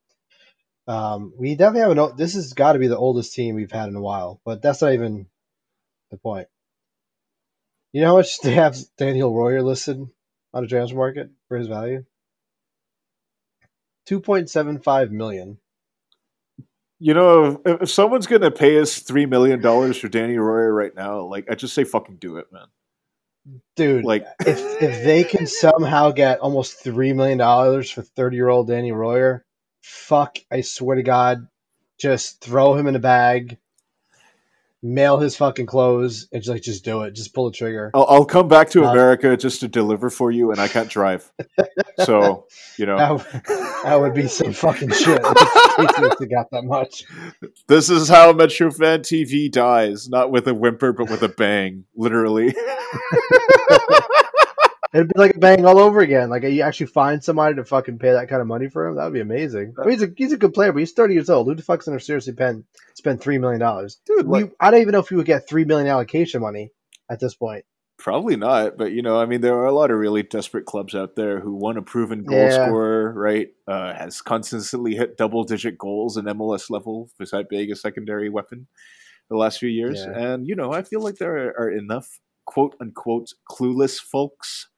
Um, we definitely have an. This has got to be the oldest team we've had in a while, but that's not even the point. You know how much [laughs] they have Daniel Royer listed on the transfer market for his value? 2.75 million. You know, if, if someone's going to pay us three million dollars for Danny Royer right now, like I just say, fucking do it, man. Dude, like if if they can somehow get almost three million dollars for thirty year old Danny Royer, fuck! I swear to God, just throw him in a bag. Mail his fucking clothes and just like just do it, just pull the trigger. I'll, I'll come back to Uh, America just to deliver for you, and I can't drive. [laughs] so you know, That, would- that would be some fucking shit. if had [laughs] got that much. this is how Metro Fan TV dies, not with a whimper, but with a bang, literally. [laughs] It'd be like a bang all over again. Like you actually find somebody to fucking pay that kind of money for him. That would be amazing. I mean, he's a he's a good player, but he's thirty years old. Who the fuck's gonna seriously pen, spend three million dollars? Dude, We, like, I don't even know if we would get three million allocation money at this point. probably not, but you know, I mean, there are a lot of really desperate clubs out there who want a proven goal Yeah. scorer, right? Uh, has consistently hit double digit goals in MLS level, beside being a secondary weapon the last few years. Yeah. And you know, I feel like there are, are enough quote unquote clueless folks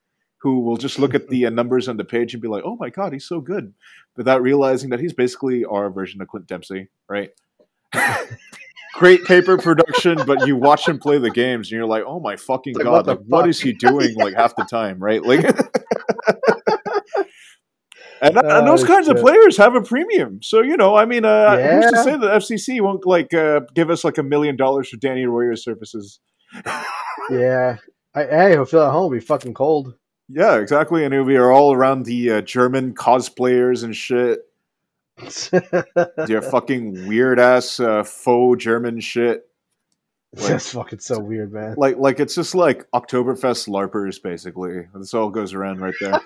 who will just look at the uh, numbers on the page and be like, "Oh my god, he's so good," without realizing that he's basically our version of Clint Dempsey, right? [laughs] Great paper production, but you watch him play the games and you're like, "Oh my fucking Like, god, what like what fuck? is he doing like half the time, right?" Like [laughs] And, and Oh, those kinds of players have a premium. So, you know, I mean, uh, who's to say that FCC won't like uh, give us like a million dollars for Danny Royer's services? [laughs] Yeah. I, hey, he'll feel at home. It'll be fucking cold. Yeah, exactly. And we are all around the uh, German cosplayers and shit. [laughs] Their fucking weird ass uh, faux German shit. [laughs] That's fucking so weird, man. Like, like it's just like Oktoberfest larpers, basically. This all goes around right there.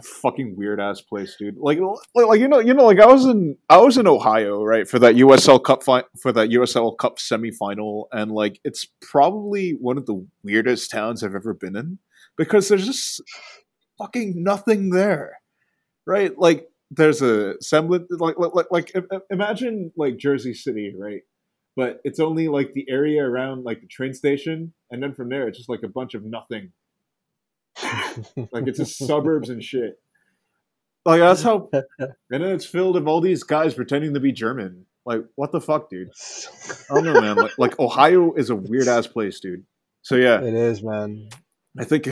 [laughs] fucking weird ass place, dude. Like, like, like, you know, you know, like I was in, I was in Ohio, right, for that USL Cup fi- for that USL Cup semifinal, and like, it's probably one of the weirdest towns I've ever been in because there's just fucking nothing there, right? Like, there's a semblance, like, like, like, like im- im- imagine like Jersey City, right? But it's only like the area around like the train station, and then from there, it's just like a bunch of nothing. [laughs] Like it's just suburbs and shit. Like that's how, [laughs] and then it's filled with all these guys pretending to be German. Like what the fuck, dude? [laughs] I don't know, man. Like, like Ohio is a weird ass place, dude. So yeah, It is, man. I think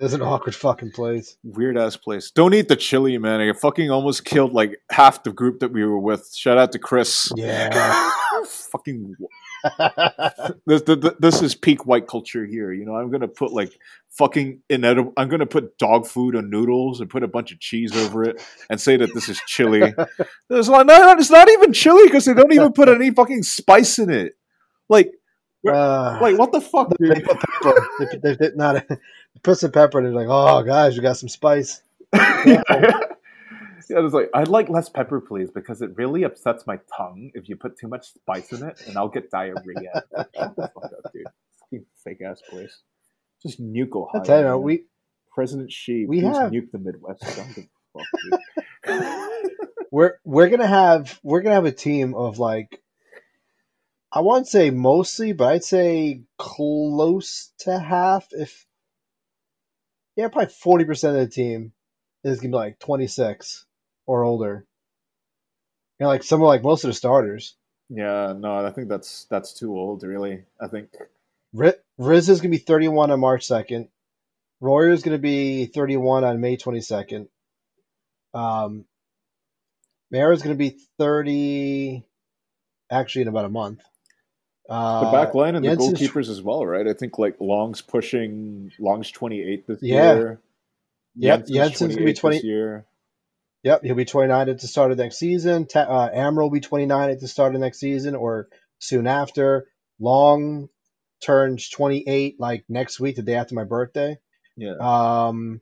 It's an awkward fucking place. weird ass place. Don't eat the chili, man. I fucking almost killed like half the group that we were with. Shout out to Chris. Yeah. [laughs] fucking this, this this is peak white culture here. You know, I'm gonna put like fucking inedible. I'm gonna put dog food on noodles and put a bunch of cheese over it and say that this is chili. [laughs] It's like no, it's not even chili because they don't even put any fucking spice in it. Like, Uh, like what the fuck, they dude? put pepper. They, put- they, they, not, [laughs] they put some pepper and they're like, oh, guys, you got some spice. [laughs] yeah, it's like I'd like less pepper, please, because it really upsets my tongue if you put too much spice in it, and I'll get diarrhea. Like, [laughs] Shut the fuck up, dude. Fake ass place. Just nuke Ohio. I tell you, man. we President Xi, we have- nuke the Midwest. Don't give a fuck, dude. we're we're gonna have we're gonna have a team of like I won't say mostly, but I'd say close to half. If yeah, probably forty percent of the team is gonna be like twenty six or older. You know, like some of like most of the starters. yeah, no, I think that's that's too old, really. I think Riz is gonna be thirty one on March second. Royer is gonna be thirty one on May twenty second. Um, Meara is gonna be thirty. Actually, in about a month. The Uh, back line and the goalkeepers as well, right? I think like Long's pushing Long's twenty eight this Yeah. year. Yep, Jensen's gonna be 20 this year. Yep, he'll be 29 at the start of next season. Ta- uh, Amro will be 29 at the start of next season or soon after. Long turns 28 like next week, the day after my birthday. Yeah, Um,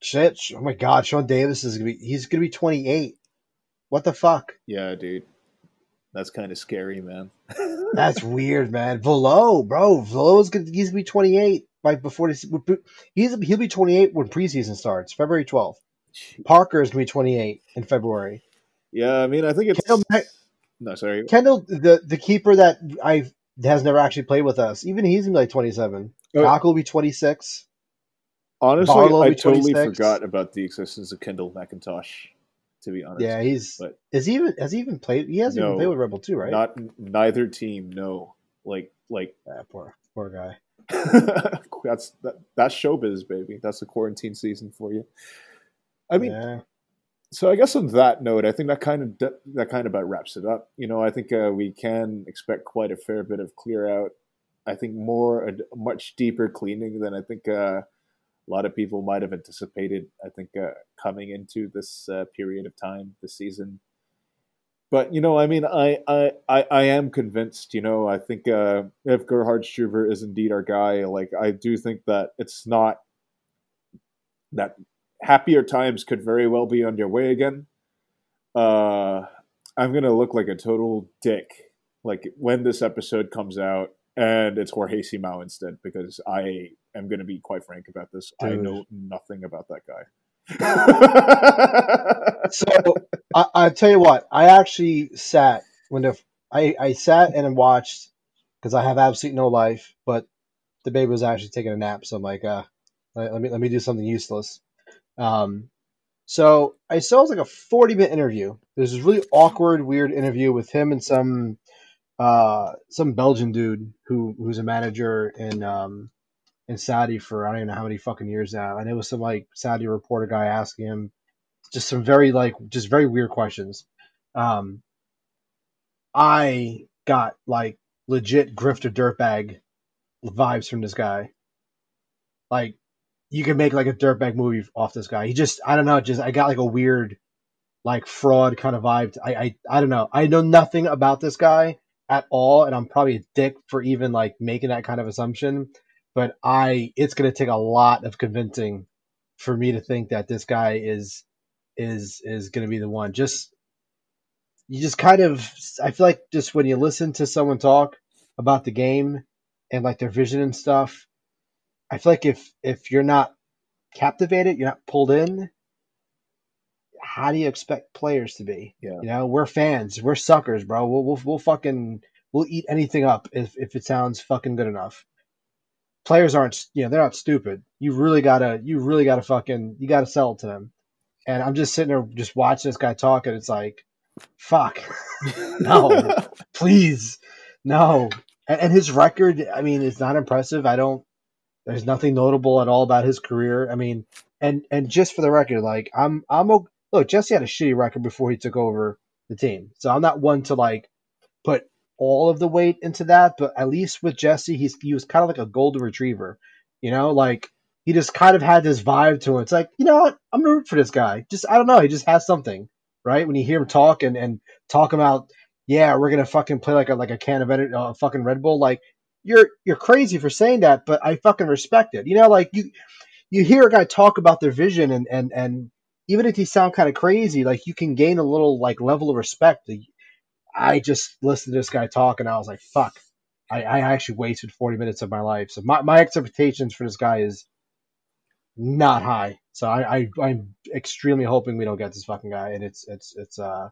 shit. Oh my God, Sean Davis is gonna be. He's gonna be 28. What the fuck? yeah, dude. That's kind of scary, man. [laughs] That's weird, man. Velo, bro. Velo's gonna he's gonna be 28 by before this. He's he'll be 28 when preseason starts, February 12th. Parker is gonna be 28 in February. Yeah, I mean, I think it's Kendall, no, sorry. Kendall, the the keeper that I has never actually played with us, even he's gonna be like 27. Oh. Doc will be 26. Honestly, Barlow I totally forgot about the existence of Kendall McIntosh. To be honest, Yeah, he's but has he even has he even played? He hasn't No. even played with Rebel too, right? not neither team. No, like like Ah, poor poor guy. [laughs] that's that, that's showbiz, baby. That's the quarantine season for you. I mean, yeah. so I guess on that note, I think that kind of that kind of about wraps it up. You know, I think uh, we can expect quite a fair bit of clear out. I think more a, much deeper cleaning than I think uh, a lot of people might have anticipated. I think uh, coming into this uh, period of time this season. But you know, I mean, I I, I, I am convinced. You know, I think uh, if Gerhard Struber is indeed our guy, like I do think that it's not that happier times could very well be on your way again. Uh, I'm gonna look like a total dick like when this episode comes out and it's Jorge Simao instead because I am gonna be quite frank about this. Dude. I know nothing about that guy. [laughs] so I, I tell you what, I actually sat when the I, I sat and watched because I have absolutely no life, but the baby was actually taking a nap, so I'm like, uh, let, let me let me do something useless. Um, so I saw it was like a 40 minute interview. There's this really awkward, weird interview with him and some uh, some Belgian dude who who's a manager in um, in Saudi for I don't even know how many fucking years now. And it was some like Saudi reporter guy asking him just some very like just very weird questions. Um, I got like legit grifter dirtbag vibes from this guy. Like you can make like a dirtbag movie off this guy. He just I don't know, just I got like a weird like fraud kind of vibe. I I I don't know. I know nothing about this guy at all, and I'm probably a dick for even like making that kind of assumption. But I it's gonna take a lot of convincing for me to think that this guy is is is gonna be the one. Just you just kind of I feel like just when you listen to someone talk about the game and like their vision and stuff, I feel like if if you're not captivated, you're not pulled in. How do you expect players to be? Yeah. You know, we're fans, we're suckers, bro. We'll we'll, we'll fucking we'll eat anything up if if it sounds fucking good enough. Players aren't, you know, they're not stupid. You really gotta, you really gotta fucking, you gotta sell it to them. And I'm just sitting there, just watching this guy talk, and it's like, fuck, [laughs] no, [laughs] please, no. And, and his record, I mean, it's not impressive. I don't, there's nothing notable at all about his career. I mean, and and just for the record, like I'm I'm a, look, Jesse had a shitty record before he took over the team, so I'm not one to like put all of the weight into that. But at least with Jesse, he's he was kind of like a golden retriever, you know, like he just kind of had this vibe to him. It's like you know what, I'm gonna root for this guy. Just I don't know, he just has something, right? When you hear him talk and and talk about yeah, we're gonna fucking play like a like a can of uh, fucking Red Bull, like you're you're crazy for saying that, but I fucking respect it. You know, like you you hear a guy talk about their vision and and and even if he sound kind of crazy, like you can gain a little like level of respect. I just listened to this guy talk and I was like, fuck. I, I actually wasted 40 minutes of my life. So my, my expectations for this guy is not high. So I, I I'm extremely hoping we don't get this fucking guy and it's it's it's uh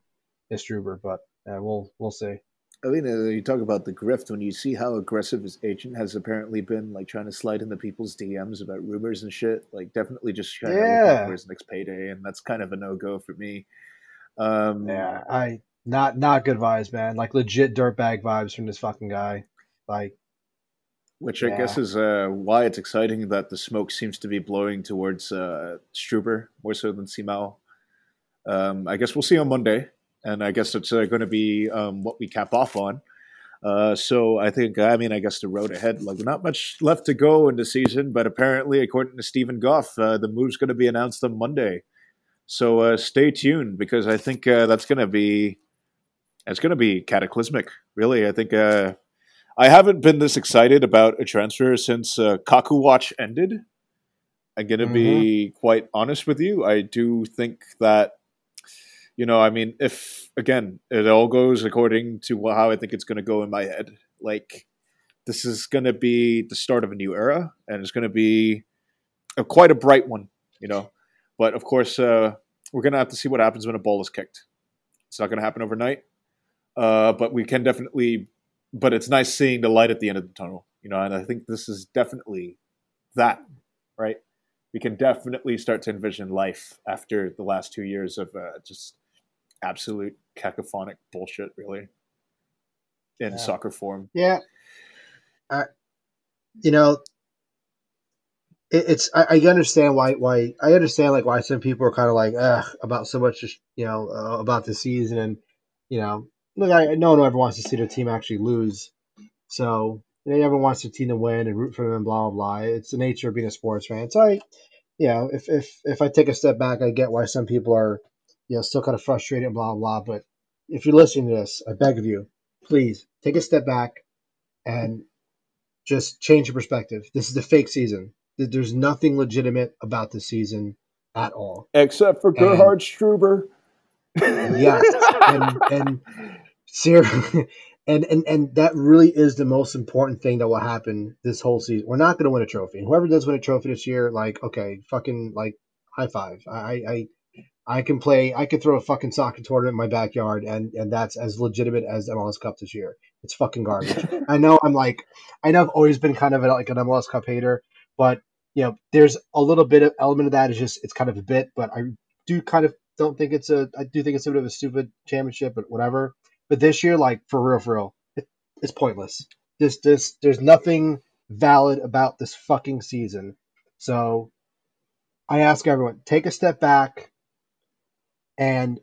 it's Struber, but uh, we'll we'll see. I mean, you talk about the grift when you see how aggressive his agent has apparently been, like trying to slide into people's DMs about rumors and shit. Like, definitely just trying yeah. to look for his next payday, and that's kind of a no go for me. Um, yeah, I not not good vibes, man. Like legit dirtbag vibes from this fucking guy. Like, which I guess is uh, why it's exciting that the smoke seems to be blowing towards uh, Struber more so than Simao. Um, I guess we'll see on Monday and I guess it's uh, going to be um, what we cap off on. Uh, so I think, I mean, I guess the road ahead, like not much left to go in the season, but apparently, according to Steven Goff, uh, the move's going to be announced on Monday. So uh, stay tuned because I think uh, that's going to be it's going to be cataclysmic. Really, I think uh, I haven't been this excited about a transfer since uh, Kaku Watch ended. I'm going to mm-hmm. be quite honest with you. I do think that you know, I mean, if again it all goes according to how I think it's going to go in my head, like this is going to be the start of a new era, and it's going to be a, quite a bright one, you know. But of course, uh, we're going to have to see what happens when a ball is kicked. It's not going to happen overnight, uh, but we can definitely. But it's nice seeing the light at the end of the tunnel, you know. And I think this is definitely that, right? We can definitely start to envision life after the last two years of uh, just absolute cacophonic bullshit, really, in yeah. soccer form. Yeah. You know, it, it's I, I, understand why why I understand like why some people are kind of like ugh about so much you know uh, about the season and you know look I no one ever wants to see their team actually lose, so everyone wants their team to win and root for them and blah blah blah. It's the nature of being a sports fan. So I, you know, if if if I take a step back, I get why some people are you know still kind of frustrated and blah blah. But if you're listening to this, I beg of you, please take a step back and just change your perspective. This is a fake season there's nothing legitimate about the season at all, except for Gerhard Struber. yes, [laughs] and and [laughs] and and and that really is the most important thing that will happen this whole season. We're not going to win a trophy. Whoever does win a trophy this year, like okay, fucking like high five. I I I can play. I can throw a fucking soccer tournament in my backyard, and and that's as legitimate as MLS Cup this year. It's fucking garbage. [laughs] I know. I'm like. I know. I've always been kind of a, like an MLS Cup hater, but you know, there's a little bit of element of that is just it's kind of a bit, but I do kind of don't think it's a I do think it's a bit of a stupid championship, but whatever. But this year, like for real, for real, it, it's pointless. This this there's nothing valid about this fucking season. So I ask everyone, take a step back and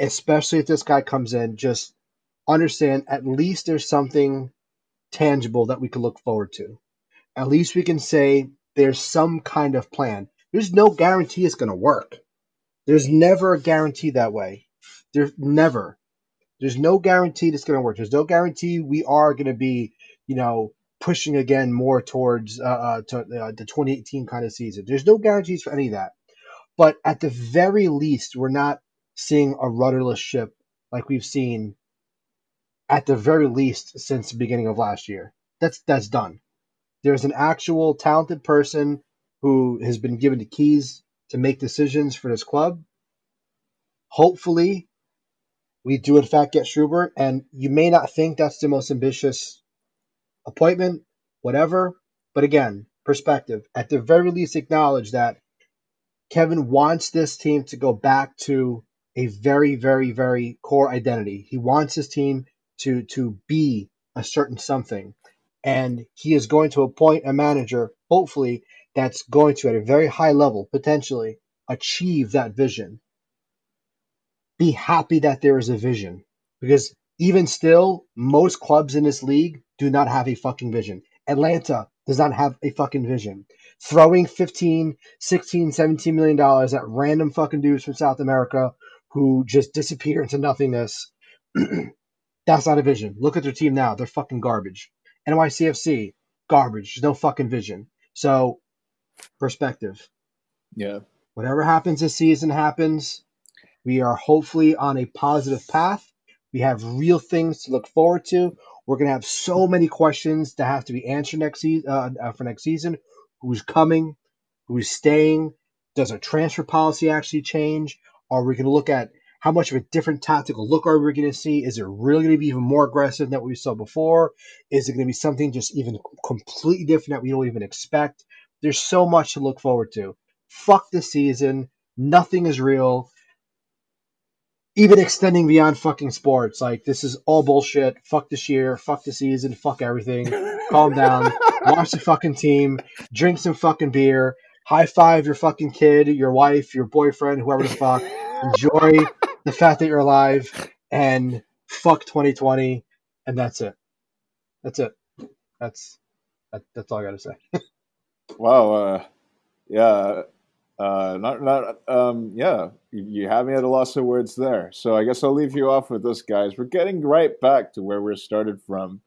especially if this guy comes in, just understand at least there's something tangible that we can look forward to. At least we can say there's some kind of plan. There's no guarantee it's going to work. There's never a guarantee that way. There's never. There's no guarantee it's going to work. There's no guarantee we are going to be, you know, pushing again more towards uh, uh to, uh, the 2018 kind of season. There's no guarantees for any of that. But at the very least, we're not seeing a rudderless ship like we've seen at the very least since the beginning of last year. That's that's done. There's an actual talented person who has been given the keys to make decisions for this club. Hopefully, we do in fact get Struber, and you may not think that's the most ambitious appointment, whatever. But again, perspective. At the very least, acknowledge that Kevin wants this team to go back to a very, very, very core identity. He wants his team to to be a certain something and he is going to appoint a manager, hopefully, that's going to, at a very high level, potentially achieve that vision. Be happy that there is a vision because even still, most clubs in this league do not have a fucking vision. Atlanta does not have a fucking vision. Throwing 15, 16, 17 million dollars at random fucking dudes from South America who just disappear into nothingness. [clears throat] That's not a vision. Look at their team now. They're fucking garbage. NYCFC, garbage. There's no fucking vision. So, perspective. Yeah. Whatever happens this season happens. We are hopefully on a positive path. We have real things to look forward to. We're going to have so many questions that have to be answered next season uh, uh, for next season. Who's coming? Who's staying? Does our transfer policy actually change? Are we going to look at how much of a different tactical look are we going to see? Is it really going to be even more aggressive than what we saw before? Is it going to be something just even completely different that we don't even expect? There's so much to look forward to. Fuck the season. Nothing is real. Even extending beyond fucking sports. Like, this is all bullshit. Fuck this year. Fuck the season. Fuck everything. Calm down. [laughs] Watch the fucking team. Drink some fucking beer. High five your fucking kid, your wife, your boyfriend, whoever the fuck. Enjoy the fact that you're alive and fuck 2020 and that's it that's it that's that, that's all i gotta say [laughs] wow uh yeah uh not not um yeah you, have me at a loss of words there. So i guess i'll leave you off with this guys. We're getting right back to where we started from.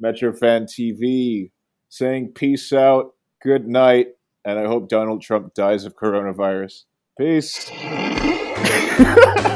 Metro fan tv saying peace out good night and i hope donald trump dies of coronavirus. Peace [laughs]